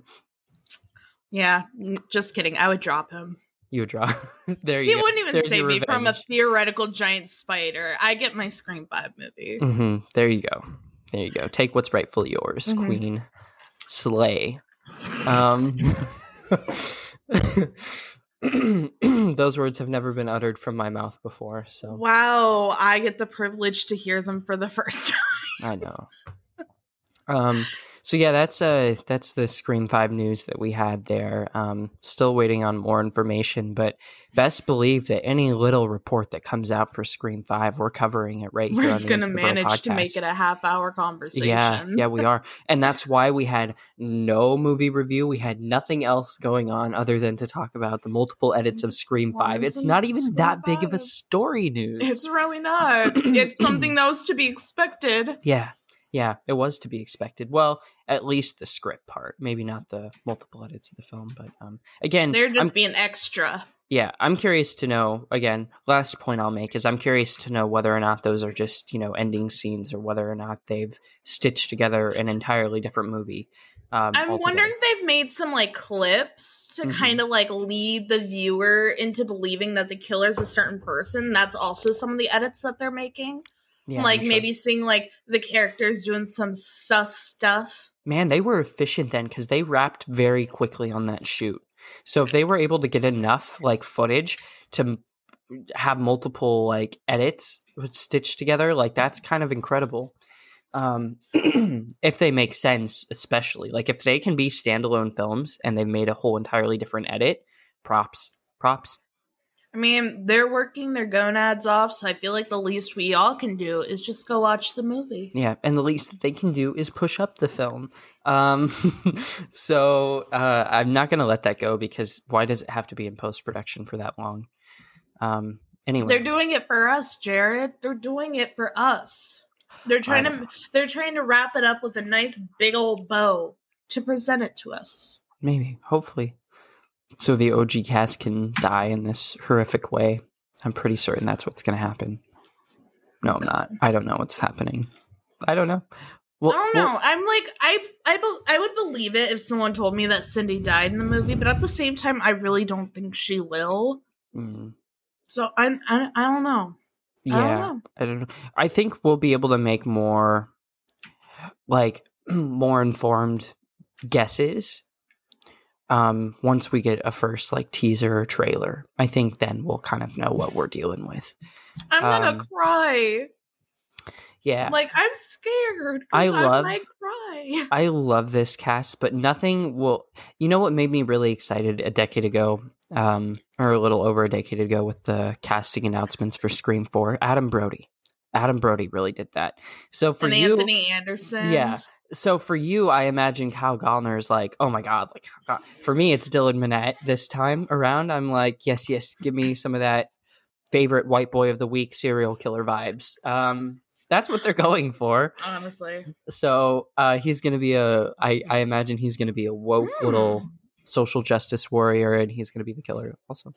Yeah, just kidding. I would drop him. you draw. (laughs) there you He go. wouldn't even There's save me from a theoretical giant spider. I get my Scream 5 movie. Mhm, There you go. There you go. Take what's rightfully yours, Mhm. Queen. Slay. Um, (laughs) (clears throat) (clears throat) those words have never been uttered from my mouth before, so Wow, I get the privilege to hear them for the first (laughs) time. I know. Um, so yeah, that's uh that's the Scream Five news that we had there. Um, still waiting on more information, but best believe that any little report that comes out for Scream Five, we're covering it right here We're going to Into the Bro manage to make it a half hour conversation. Yeah, yeah, we (laughs) are. And that's why we had no movie review. We had nothing else going on other than to talk about the multiple edits of Scream Why 5. It's not even Scream that big of a story news. It's really not. (clears throat) it's something that was to be expected. yeah. Yeah, it was to be expected. Well, at least the script part, maybe not the multiple edits of the film, but um again, They're just I'm- being extra. yeah, I'm curious to know again, last point I'll make is I'm curious to know whether or not those are just, you know, ending scenes or whether or not they've stitched together an entirely different movie. Um, I'm altogether. wondering if they've made some like clips to Mhm. kind of like lead the viewer into believing that the killer is a certain person. That's also some of the edits that they're making. Yeah, like I'm sure. maybe seeing like the characters doing some sus stuff. Man, they were efficient then because they wrapped very quickly on that shoot. So if they were able to get enough like footage to have multiple like edits stitched together, like that's kind of incredible. Um, (clears throat) if they make sense, especially like if they can be standalone films and they've made a whole entirely different edit, props, props. I mean, they're working their gonads off, so I feel like the least we all can do is just go watch the movie. Yeah, and the least they can do is push up the film. Um, (laughs) so uh, I'm not going to let that go because why does it have to be in post production for that long? Um, anyway, They're doing it for us, Jared. They're doing it for us. They're trying to they're trying to wrap it up with a nice big old bow to present it to us. maybe, hopefully, so the OG cast can die in this horrific way. I'm pretty certain that's what's going to happen. No, I'm not. I don't know what's happening. I don't know. Well, I don't know. I'm like I I be- I would believe it if someone told me that Sidney died in the movie, but at the same time, I really don't think she will. mm, So I'm I, I don't know. I yeah. don't know. I don't know. I think we'll be able to make more like (clears throat) more informed guesses um once we get a first like teaser or trailer. I think then we'll kind of know what we're dealing with. I'm gonna Um, cry. Yeah. Like I'm scared. I love- might cry. (laughs) I love this cast, but nothing will. You know what made me really excited a decade ago, um, or a little over a decade ago, with the casting announcements for Scream Four? Adam Brody. Adam Brody really did that. So for and you, Anthony Anderson. Yeah. So for you, I imagine Kyle Gallner is like, oh my god, like God. for me, it's Dylan Minnette this time around. I'm like, yes, yes, give me some of that favorite white boy of the week serial killer vibes. Um, that's what they're going for. Honestly. So uh, he's going to be a. I I imagine he's going to be a woke Hmm. little social justice warrior, and he's going to be the killer also.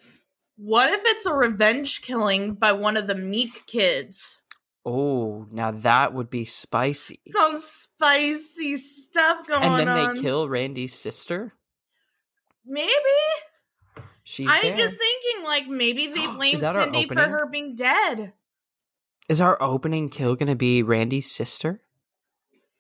What if it's a revenge killing by one of the Meek kids? Oh, now that would be spicy. Some spicy stuff going on. And then on. they kill Randy's sister. Maybe. She's I'm there. just thinking, like, maybe they (gasps) blame Is that our Sidney for her being dead. Is our opening kill going to be Randy's sister?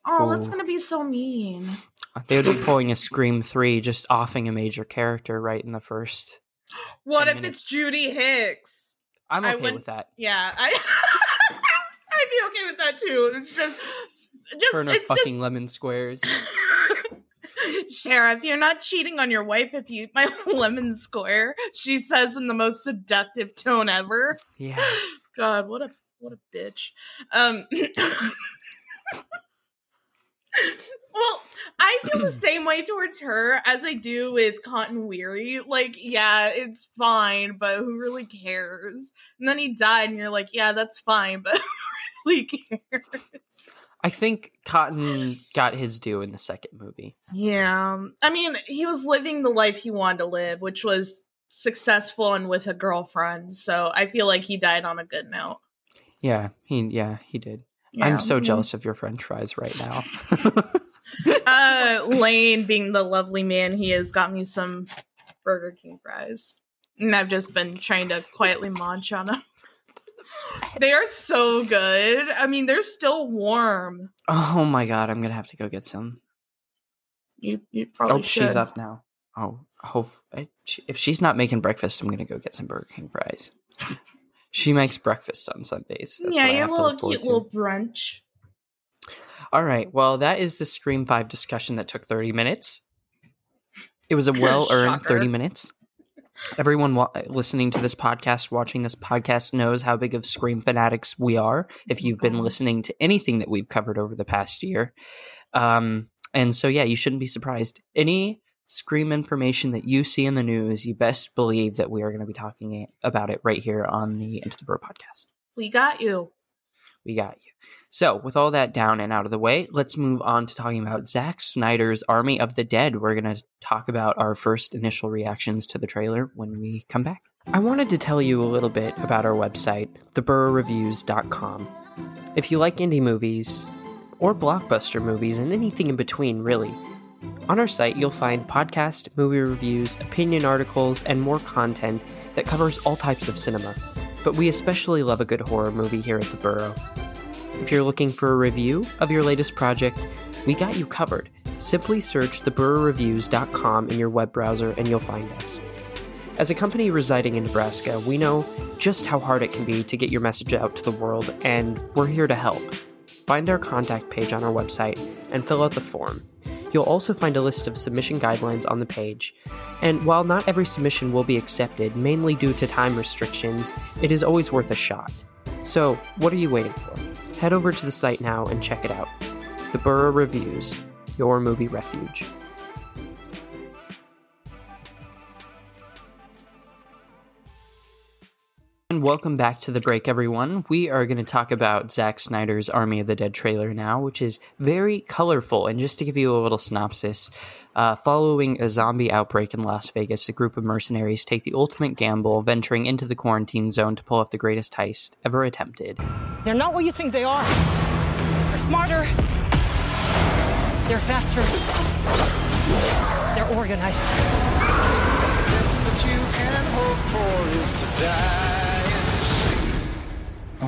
Oh, that's Oh. gonna be so mean. Uh, they would be pulling a Scream 3, just offing a major character right in the first. (gasps) What if minutes. it's Judy Hicks? I'm okay with that. Yeah, I (laughs) (laughs) I'd be okay with that too. It's just just her it's fucking just lemon squares. (laughs) Sheriff, you're not cheating on your wife if you eat my (laughs) lemon square. She says in the most seductive tone ever. Yeah. (gasps) God, what a what a bitch. Um (laughs) Well, I feel the (clears throat) same way towards her as I do with Cotton Weary. Like, yeah, it's fine, but who really cares? And then he died, and you're like, yeah, that's fine, but who really cares? I think Cotton got his due in the second movie. Yeah. I mean, he was living the life he wanted to live, which was successful and with a girlfriend. So I feel like he died on a good note. Yeah, he yeah, he did. Yeah. I'm so jealous of your french fries right now. (laughs) uh (laughs) Lane being the lovely man he is got me some Burger King fries. And I've just been trying to quietly munch on them. (laughs) They are so good. I mean, they're still warm. oh my god, I'm to have to go get some. You you probably oh, should. she's up now. Oh, hope eh, if she's not making breakfast, I'm to go get some Burger King fries. (laughs) She makes breakfast on Sundays. That's yeah, I have to little cute little brunch. All right. Well, that is the Scream 5 discussion that took 30 minutes. It was a (laughs) well earned 30 minutes. Everyone wa- listening to this podcast, watching this podcast, knows how big of Scream fanatics we are. If you've been listening to anything that we've covered over the past year, um, and so yeah, you shouldn't be surprised. Any Scream information that you see in the news, you best believe that we are going to be talking about it right here on the Into the Burrow podcast. We got you. We got you. So, with all that down and out of the way, let's move on to talking about Zack Snyder's Army of the Dead. We're going to talk about our first initial reactions to the trailer when we come back. I wanted to tell you a little bit about our website, theburrowreviews.com. If you like indie movies, or blockbuster movies, and anything in between, really, on our site you'll find podcast, movie reviews, opinion articles, and more content that covers all types of cinema but we especially love a good horror movie here at the Burrow. If you're looking for a review of your latest project, we got you covered. Simply search theburrowreviews.com in your web browser and you'll find us. As a company residing in Nebraska, we know just how hard it can be to get your message out to the world, and we're here to help. Find our contact page on our website and fill out the form. You'll also find a list of submission guidelines on the page. And while not every submission will be accepted, mainly due to time restrictions, it is always worth a shot. So, what are you waiting for? Head over to the site now and check it out. The Burrow Reviews, your movie refuge. Welcome back to the break, everyone. We are going to talk about Zack Snyder's Army of the Dead trailer now, which is very colorful. And just to give you a little synopsis, uh, following a zombie outbreak in Las Vegas, a group of mercenaries take the ultimate gamble, venturing into the quarantine zone to pull off the greatest heist ever attempted. They're not what you think they are. They're smarter. They're faster. They're organized. best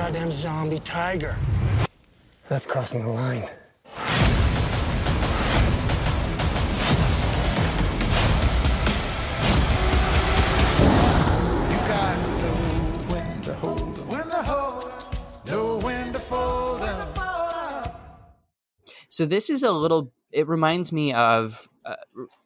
goddamn zombie tiger. That's crossing the line. So this is a little. It reminds me of uh,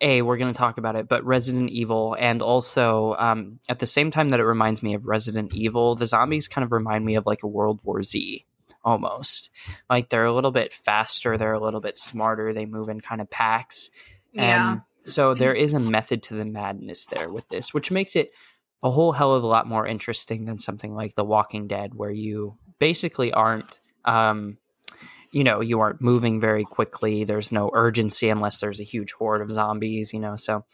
a. We're going to talk about it, but Resident Evil, and also um, at the same time that it reminds me of Resident Evil, the zombies kind of remind me of like a World War Z almost. Like they're a little bit faster, they're a little bit smarter, they move in kind of packs. Yeah. And so (clears throat) there is a method to the madness there with this, which makes it a whole hell of a lot more interesting than something like The Walking Dead, where you basically aren't, um, you know, you aren't moving very quickly. There's no urgency unless there's a huge horde of zombies, you know. So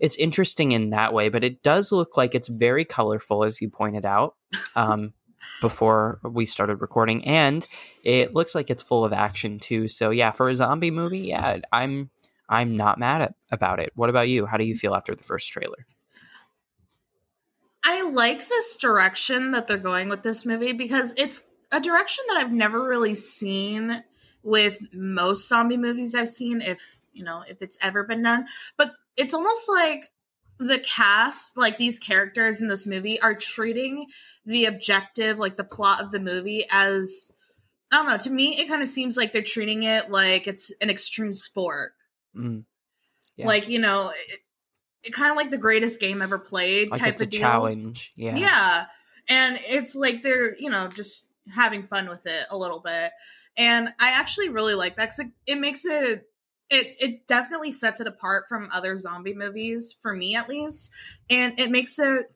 it's interesting in that way, but it does look like it's very colorful, as you pointed out. Um, (laughs) before we started recording and it looks like it's full of action too so yeah for a zombie movie yeah i'm i'm not mad at, about it what about you how do you feel after the first trailer I like this direction that they're going with this movie because it's a direction that I've never really seen with most zombie movies I've seen, if you know, if it's ever been done. But it's almost like the cast, like these characters in this movie, are treating the objective, like the plot of the movie, as I don't know. To me, it kind of seems like they're treating it like it's an extreme sport. mm. Yeah. Like you know, it, it kind of like the greatest game ever played like type of deal. challenge yeah Yeah. And it's like they're, you know, just having fun with it a little bit. And I actually really like that 'cause it, it makes it it it definitely sets it apart from other zombie movies for me at least. And it makes it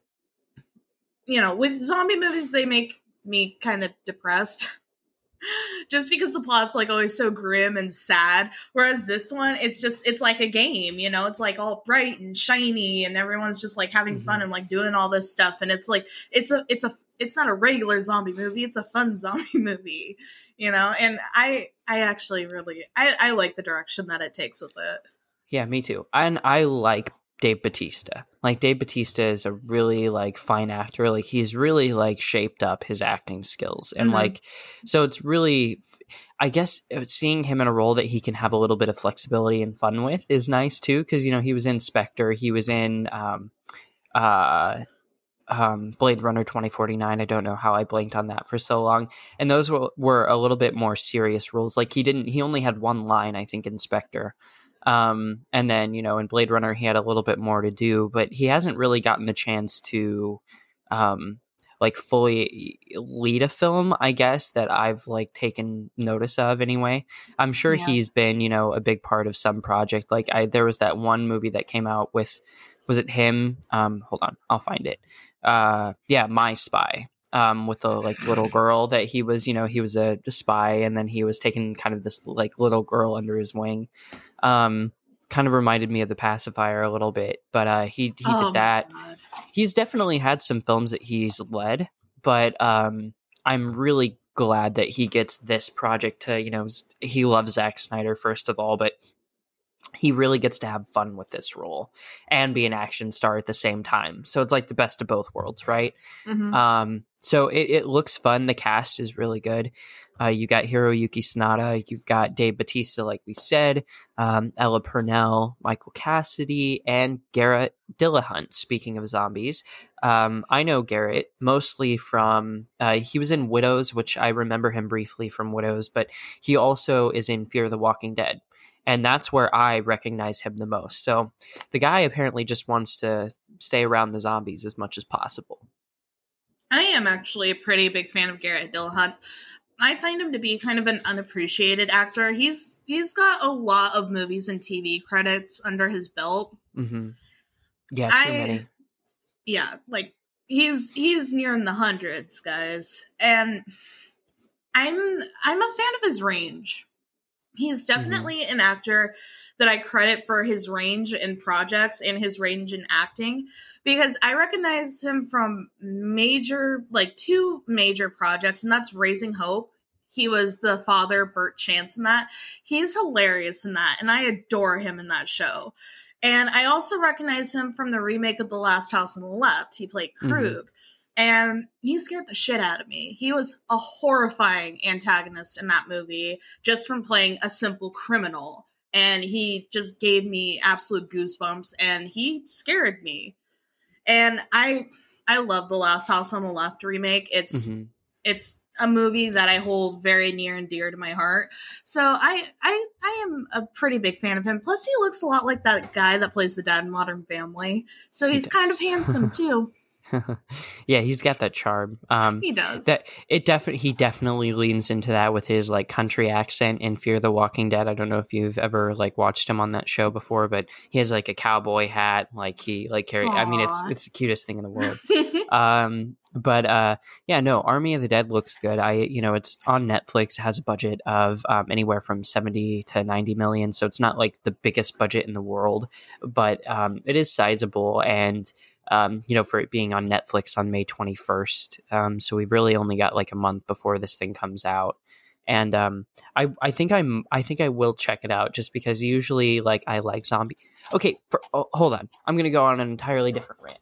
you know, with zombie movies they make me kind of depressed. (laughs) just because the plot's like always so grim and sad whereas this one it's just it's like a game you know it's like all bright and shiny and everyone's just like having fun Mhm. and like doing all this stuff and it's like it's a it's a it's not a regular zombie movie it's a fun (laughs) zombie movie you know and i i actually really i i like the direction that it takes with it Yeah, me too. And I like Dave Bautista. Like Dave Bautista is a really like fine actor. Like he's really like shaped up his acting skills. And Mhm. like so it's really I guess uh, seeing him in a role that he can have a little bit of flexibility and fun with is nice too cuz you know he was in Spectre, he was in um uh um, Blade Runner 2049. I don't know how I blanked on that for so long. And those were, were a little bit more serious roles. Like he didn't, he only had one line, I think, in Spectre. Um, and then, you know, in Blade Runner, he had a little bit more to do, but he hasn't really gotten the chance to, um, like fully lead a film, I guess, that I've like taken notice of anyway. I'm sure Yeah. he's been, you know, a big part of some project. Like I, there was that one movie that came out with, was it him? Um, hold on, I'll find it. Uh, yeah, My Spy. Um, with the like little girl that he was, you know, he was a, spy, and then he was taking kind of this like little girl under his wing. Um, kind of reminded me of the pacifier a little bit, but uh, he he Oh did that he's definitely had some films that he's led, but um, I'm really glad that he gets this project to, you know, he loves Zack Snyder, first of all, but he really gets to have fun with this role and be an action star at the same time. So it's like the best of both worlds, right? Mhm. Um, so it, it looks fun. The cast is really good. Uh, you got Hiroyuki Sanada, you've got Dave Bautista, like we said, um, Ella Purnell, Michael Cassidy, and Garret Dillahunt. Speaking of zombies, um, I know Garret mostly from uh, he was in Widows, which I remember him briefly from Widows, but he also is in Fear the Walking Dead. And that's where I recognize him the most. So the guy apparently just wants to stay around the zombies as much as possible. I am actually a pretty big fan of Garret Dillahunt. I find him to be kind of an unappreciated actor. He's he's got a lot of movies and TV credits under his belt. hmm Yeah, too I- many. Yeah, like he's he's nearing the hundreds, guys. And I'm I'm a fan of his range. He's definitely an actor that I credit for his range in projects and his range in acting because I recognize him from major, like two major projects, and that's Raising Hope. He was the father, Burt Chance, in that. He's hilarious in that, and I adore him in that show. And I also recognize him from the remake of The Last House on the Left. He played Mhm. Krug. And he scared the shit out of me. He was a horrifying antagonist in that movie just from playing a simple criminal. And he just gave me absolute goosebumps and he scared me. And I I love the Last House on the Left remake. It's Mhm. it's a movie that I hold very near and dear to my heart. So I I I am a pretty big fan of him. Plus, he looks a lot like that guy that plays the dad in Modern Family. So He he's kind of handsome (laughs) too. (laughs) yeah, he's got that charm. Um, He does. that it definitely he definitely leans into that with his like country accent in Fear the Walking Dead. I don't know if you've ever like watched him on that show before, but he has like a cowboy hat. Like he like carry. I mean, it's it's the cutest thing in the world. (laughs) um but uh yeah no army of the dead looks good i you know it's on netflix it has a budget of um, anywhere from 70 to 90 million so it's not like the biggest budget in the world but um it is sizable and um you know for it being on netflix on may 21st um so we've really only got like a month before this thing comes out and um i i think i'm i think i will check it out just because usually like i like zombie okay for, oh, hold on i'm gonna go on an entirely different rant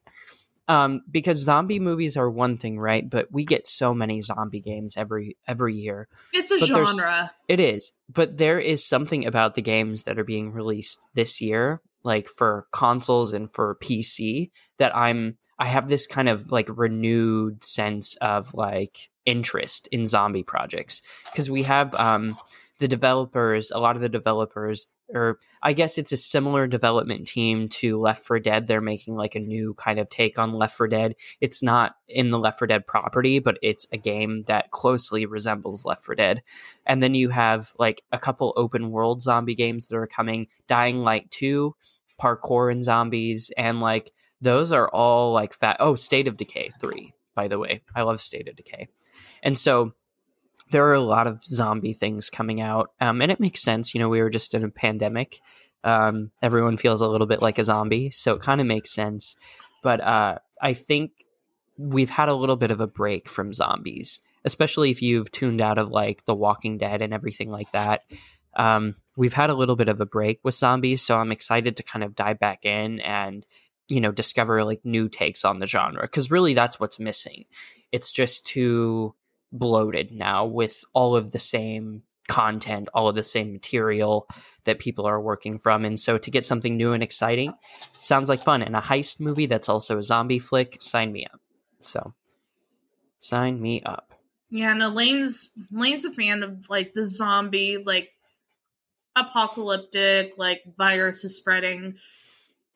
um, because zombie movies are one thing, right? But we get so many zombie games every every year. it's a but genre. It is, but there is something about the games that are being released this year, like for consoles and for PC, that I'm I have this kind of like renewed sense of like interest in zombie projects because we have um the developers, a lot of the developers, or I guess it's a similar development team to Left 4 Dead. They're making like a new kind of take on Left 4 Dead. It's not in the Left 4 Dead property, but it's a game that closely resembles Left 4 Dead. And then you have like a couple open world zombie games that are coming Dying Light 2, Parkour and Zombies, and like those are all like fat. Oh, State of Decay 3, by the way. I love State of Decay. And so there are a lot of zombie things coming out. Um, and it makes sense. You know, we were just in a pandemic. Um, everyone feels a little bit like a zombie. So it kind of makes sense. But uh, I think we've had a little bit of a break from zombies, especially if you've tuned out of like The Walking Dead and everything like that. Um, we've had a little bit of a break with zombies. So I'm excited to kind of dive back in and, you know, discover like new takes on the genre. Cause really that's what's missing. It's just too bloated now with all of the same content, all of the same material that people are working from. And so to get something new and exciting sounds like fun. And a heist movie that's also a zombie flick, sign me up. So sign me up. Yeah, no, Lane's Lane's a fan of like the zombie, like apocalyptic, like virus is spreading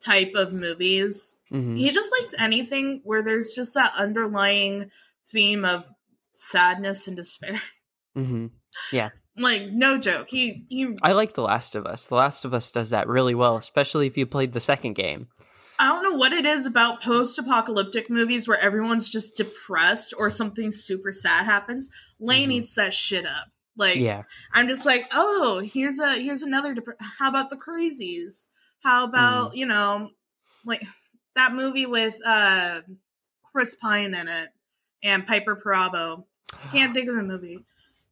type of movies. Mhm. He just likes anything where there's just that underlying theme of sadness and despair. (laughs) hmm Like, no joke. He he I like The Last of Us. The Last of Us does that really well, especially if you played the second game. I don't know what it is about post-apocalyptic movies where everyone's just depressed or something super sad happens. Lane Mhm. eats that shit up. Like Yeah. I'm just like, oh, here's a here's another. Dep- How about the Crazies? How about Mm. you know, like that movie with uh Chris Pine in it and Piper Perabo. Can't think of the movie.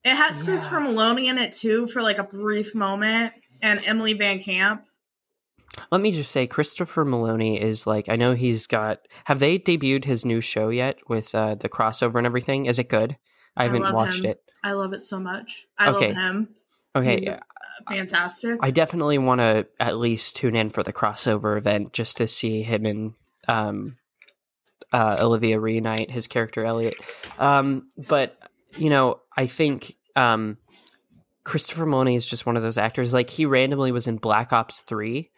It has Yeah. Christopher Meloni in it too for like a brief moment, and Emily VanCamp. Let me just say, Christopher Meloni is like, I know he's got. Have they debuted his new show yet with uh, the crossover and everything? Is it good? I I haven't love watched him. it. I love it so much. I Okay. love him. Okay, He's yeah. Fantastic. I definitely want to at least tune in for the crossover event just to see him and um, uh, Olivia reunite his character Elliot. Um, but you know, I think um, Christopher Meloni is just one of those actors. Like he randomly was in Black Ops Three,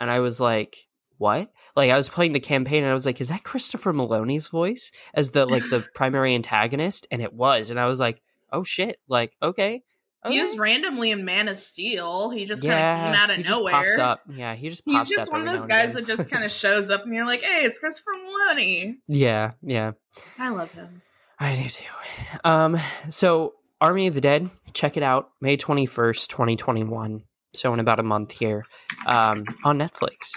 and I was like, "What?" Like I was playing the campaign, and I was like, "Is that Christopher Meloni's voice as the like the (laughs) primary antagonist?" And it was, and I was like, "Oh shit!" Like okay. He was randomly in Man of Steel. He just yeah, kind of came out of he just nowhere. pops up. Yeah, he just He's just one of those guys that just kind of (laughs) shows up, and you're like, "Hey, it's Christopher Meloni." Yeah, yeah, I love him. I do too. Um, so Army of the Dead, check it out, May twenty first, twenty twenty one. So in about a month here, um, on Netflix,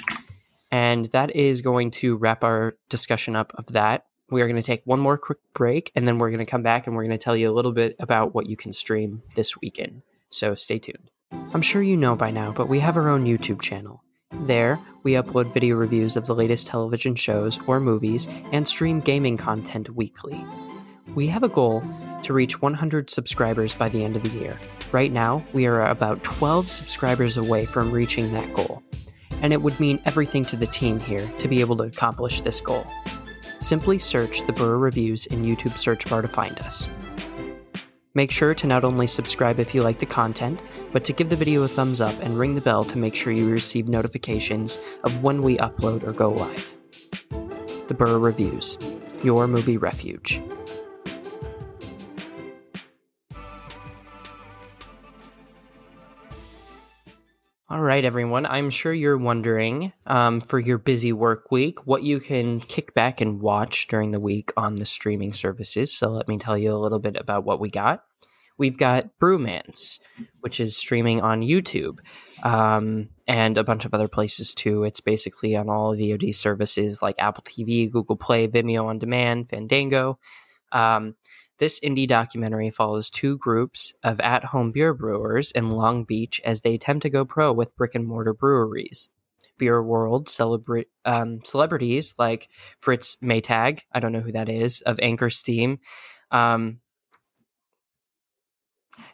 and that is going to wrap our discussion up of that. We are going to take one more quick break, and then we're going to come back and we're going to tell you a little bit about what you can stream this weekend. So stay tuned. I'm sure you know by now, but we have our own YouTube channel. There, we upload video reviews of the latest television shows or movies and stream gaming content weekly. We have a goal to reach 100 subscribers by the end of the year. Right now, we are about 12 subscribers away from reaching that goal. And it would mean everything to the team here to be able to accomplish this goal. Simply search the Burrow Reviews in YouTube search bar to find us. Make sure to not only subscribe if you like the content, but to give the video a thumbs up and ring the bell to make sure you receive notifications of when we upload or go live. The Burrow Reviews, your movie refuge. All right, everyone. I'm sure you're wondering um, for your busy work week what you can kick back and watch during the week on the streaming services. So, let me tell you a little bit about what we got. We've got Brewmance, which is streaming on YouTube um, and a bunch of other places too. It's basically on all VOD services like Apple TV, Google Play, Vimeo on Demand, Fandango. Um, this indie documentary follows two groups of at home beer brewers in Long Beach as they attempt to go pro with brick and mortar breweries. Beer World celebrate um, celebrities like Fritz Maytag, I don't know who that is, of Anchor Steam, um,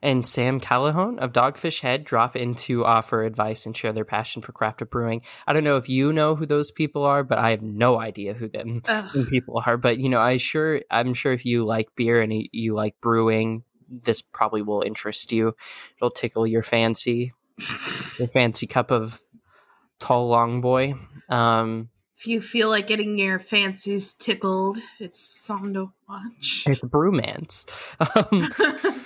and Sam Callahan of Dogfish Head drop in to offer advice and share their passion for craft of brewing. I don't know if you know who those people are, but I have no idea who them people are. But you know, I sure I'm sure if you like beer and you, like brewing, this probably will interest you. It'll tickle your fancy, your fancy cup of tall long boy. Um, If you feel like getting your fancies tickled, it's something to watch. it's Brewmance. (laughs) Um, (laughs)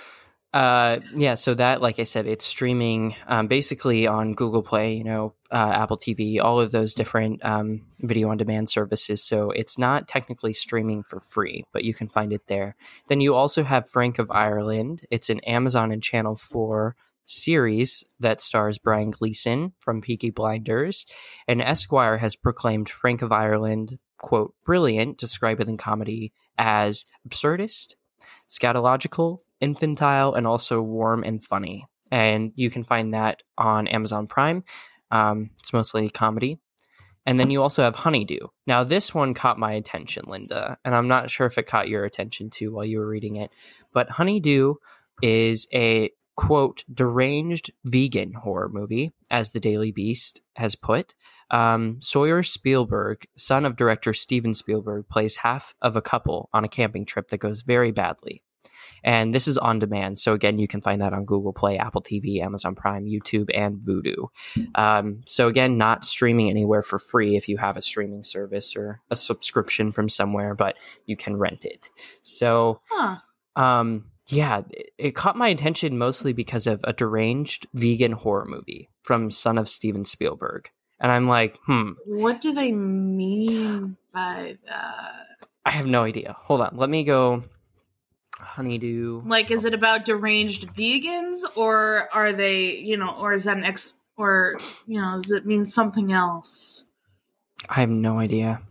uh yeah so that like i said it's streaming um, basically on google play you know uh, apple tv all of those different um, video on demand services. So it's not technically streaming for free but you can find it there. Then you also have frank of ireland. It's an amazon and channel 4 series that stars brian gleeson from peaky blinders. And esquire has proclaimed frank of ireland quote brilliant describing comedy as absurdist scatological, infantile, and also warm and funny. And you can find that on Amazon Prime. Um, it's mostly comedy. And then you also have Honeydew. Now, this one caught my attention, Linda, and I'm not sure if it caught your attention too while you were reading it. But Honeydew is a quote deranged vegan horror movie, as the Daily Beast has put. Um, Sawyer Spielberg, son of director Steven Spielberg, plays half of a couple on a camping trip that goes very badly. And this is on demand. So, again, you can find that on Google Play, Apple TV, Amazon Prime, YouTube, and Vudu. Um, so, again, not streaming anywhere for free if you have a streaming service or a subscription from somewhere, but you can rent it. So, Huh. um, yeah, it, it caught my attention mostly because of a deranged vegan horror movie from son of Steven Spielberg. And I'm like, hmm, What do they mean by that? I have no idea. Hold on, let me go. Honeydew. Like, is it about deranged vegans, or are they, you know, or is that an ex, or you know, does it mean something else? I have no idea.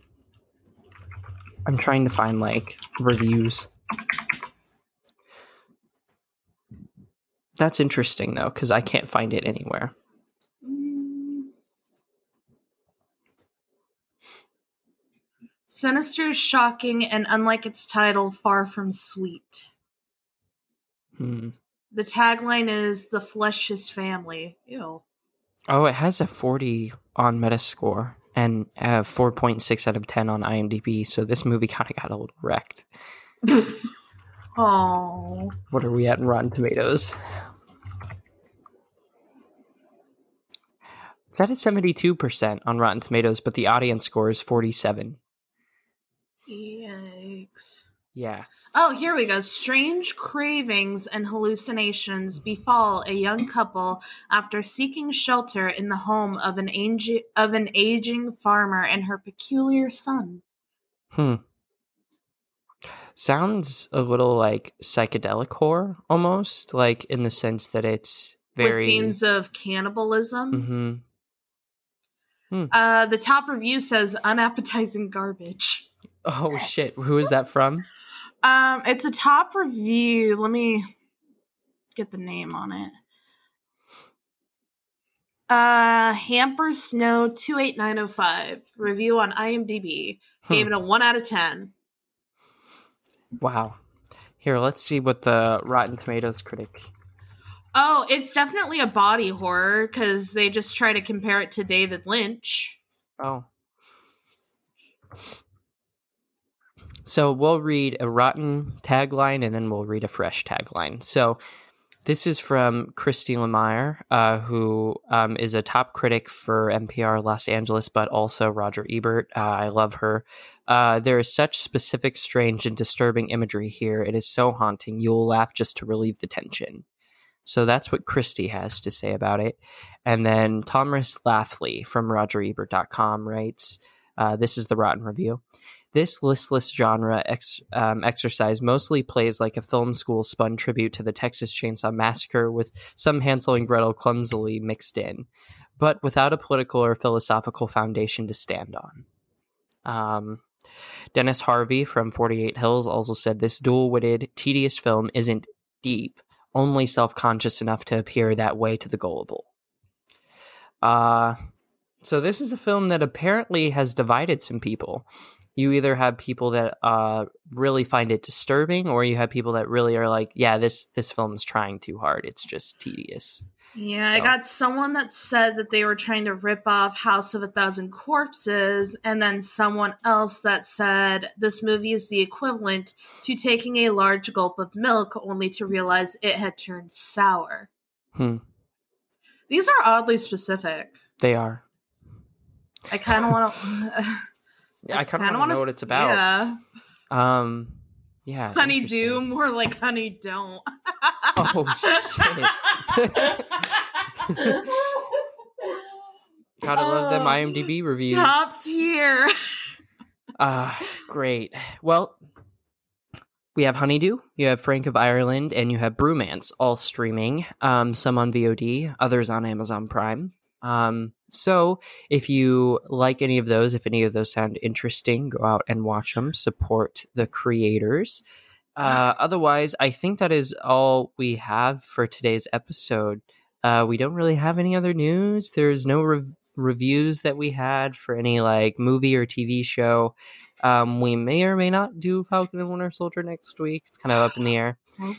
I'm trying to find like reviews. That's interesting though, because I can't find it anywhere. Sinister, shocking, and unlike its title, far from sweet. Hmm. The tagline is "The flesh is family." Ew. Oh, it has a 40 on Metascore and a 4.6 out of 10 on IMDb. So this movie kind of got a little wrecked. (laughs) Oh, What are we at in Rotten Tomatoes? It's at a 72% on Rotten Tomatoes, but the audience score is 47. Yikes. Yeah. Oh, here we go. Strange cravings and hallucinations befall a young couple after seeking shelter in the home of an agi- of an aging farmer and her peculiar son. Hmm. Sounds a little like psychedelic horror, almost like in the sense that it's very. with themes of cannibalism. hmm Uh, the top review says unappetizing garbage. Oh shit! Who is that from? Um, it's a top review. Let me get the name on it. Uh, Hamper Snow two eight nine zero five review on IMDb gave Hmm. it a one out of ten. Wow. Here, let's see what the Rotten Tomatoes critic. Oh, it's definitely a body horror because they just try to compare it to David Lynch. Oh. So we'll read a rotten tagline and then we'll read a fresh tagline. So this is from Christy Lemire, uh, who um, is a top critic for NPR Los Angeles, but also Roger Ebert. Uh, I love her. Uh, there is such specific, strange, and disturbing imagery here. It is so haunting. You will laugh just to relieve the tension. So that's what Christy has to say about it. And then Thomas Lathley from RogerEbert.com writes, uh, "This is the Rotten Review." This listless genre ex- um, exercise mostly plays like a film school spun tribute to the Texas Chainsaw Massacre, with some Hansel and Gretel clumsily mixed in, but without a political or philosophical foundation to stand on. Um, Dennis Harvey from 48 Hills also said this dual witted, tedious film isn't deep, only self conscious enough to appear that way to the gullible. Uh, so, this is a film that apparently has divided some people you either have people that uh, really find it disturbing or you have people that really are like yeah this this film is trying too hard it's just tedious Yeah, I got someone that said that they were trying to rip off House of a Thousand Corpses, and then someone else that said this movie is the equivalent to taking a large gulp of milk only to realize it had turned sour. Hmm. These are oddly specific. they are I kind of want to. I kind of want to know what it's about Yeah, um yeah honey do more like honey don't. oh (laughs) shit (laughs) gotta love them Oh, imdb reviews Top tier. Ah, great. Well, we have Honeydew, you have Frank of Ireland, and you have Brewmance, all streaming. Um, some on VOD, others on Amazon Prime. Um, so if you like any of those, if any of those sound interesting, go out and watch them. Support the creators. Uh, (sighs) otherwise, I think that is all we have for today's episode. Uh, we don't really have any other news. There's no rev- reviews that we had for any like movie or TV show. Um, we may or may not do Falcon and Winter Soldier next week. It's kind of up in the (gasps) air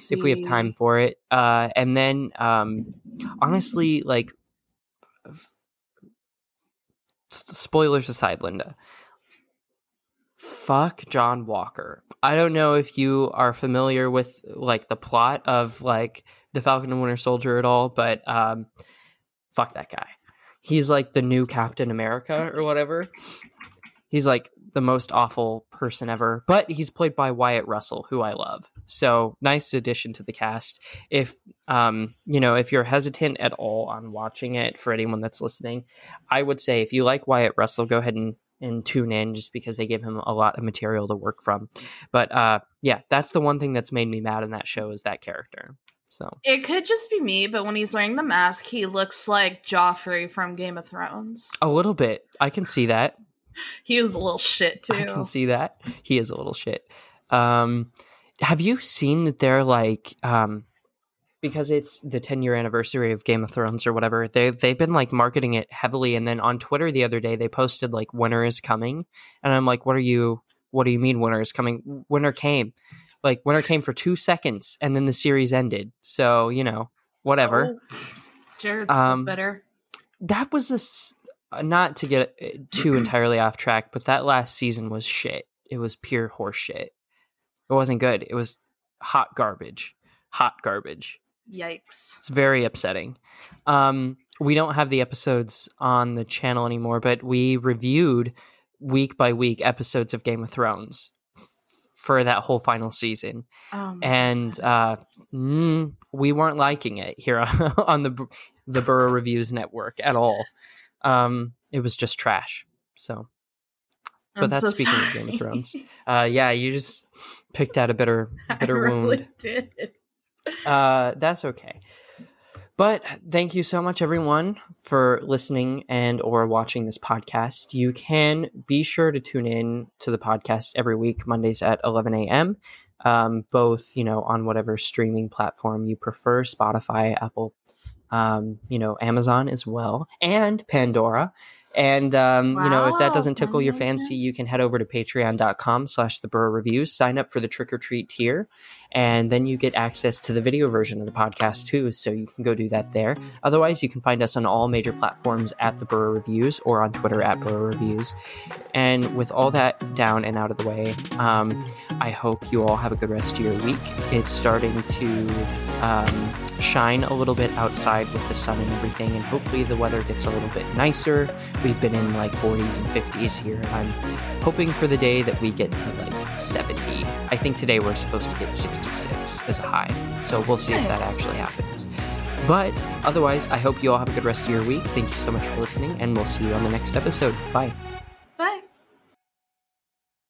if we have time for it. Uh, and then, um, honestly, like, spoilers aside, Linda, fuck John Walker. I don't know if you are familiar with like the plot of like the Falcon and Winter Soldier at all, but um, fuck that guy. He's like the new Captain America or whatever. He's like the most awful person ever, but he's played by Wyatt Russell, who I love. So nice addition to the cast. If um, you know, if you're hesitant at all on watching it, for anyone that's listening, I would say if you like Wyatt Russell, go ahead and and tune in just because they give him a lot of material to work from. But uh, yeah, that's the one thing that's made me mad in that show is that character. So It could just be me, but when he's wearing the mask, he looks like Joffrey from Game of Thrones. a little bit, I can see that. (laughs) He was a little shit too. I can see that. He is a little shit. Um, have you seen that they're like, um, because it's the 10 year anniversary of Game of Thrones or whatever, they, they've been like marketing it heavily. And then on Twitter the other day, they posted like winter is coming. And I'm like, what are you, what do you mean winter is coming? Winter came. Like winter came for two seconds and then the series ended. So, you know, whatever. Oh, Jared's Um, bitter. that was a not to get uh, too entirely off track, but that last season was shit. It was pure horse shit. It wasn't good. It was hot garbage. Hot garbage. Yikes. It's very upsetting. Um, we don't have the episodes on the channel anymore, but we reviewed week by week episodes of Game of Thrones for that whole final season Oh, and uh, mm, we weren't liking it here on, (laughs) on the the Burrow Reviews Network at all. Um, it was just trash. So, but I'm that's so speaking of. Game of Thrones. uh, yeah, you just picked out a bitter (laughs) bitter I really wound. did. Uh, that's okay. But thank you so much, everyone, for listening and or watching this podcast. You can be sure to tune in to the podcast every week, Mondays at 11 a.m. Um, both, you know, on whatever streaming platform you prefer, Spotify, Apple um, you know, Amazon as well, and Pandora. And um, you know, if that doesn't tickle your fancy, you can head over to patreon.com slash the Burrow Reviews, sign up for the trick or treat tier, and then you get access to the video version of the podcast too. So you can go do that there. Otherwise, you can find us on all major platforms at the Burrow Reviews or on Twitter at Burrow Reviews. And with all that down and out of the way, um, I hope you all have a good rest of your week. It's starting to um, shine a little bit outside with the sun and everything, and hopefully the weather gets a little bit nicer. We've been in like 40s and 50s here, I'm hoping for the day that we get to like 70. I think today we're supposed to get 66 as a high, so we'll see if that actually happens. But otherwise, I hope you all have a good rest of your week. Thank you so much for listening, and we'll see you on the next episode. Bye. Bye.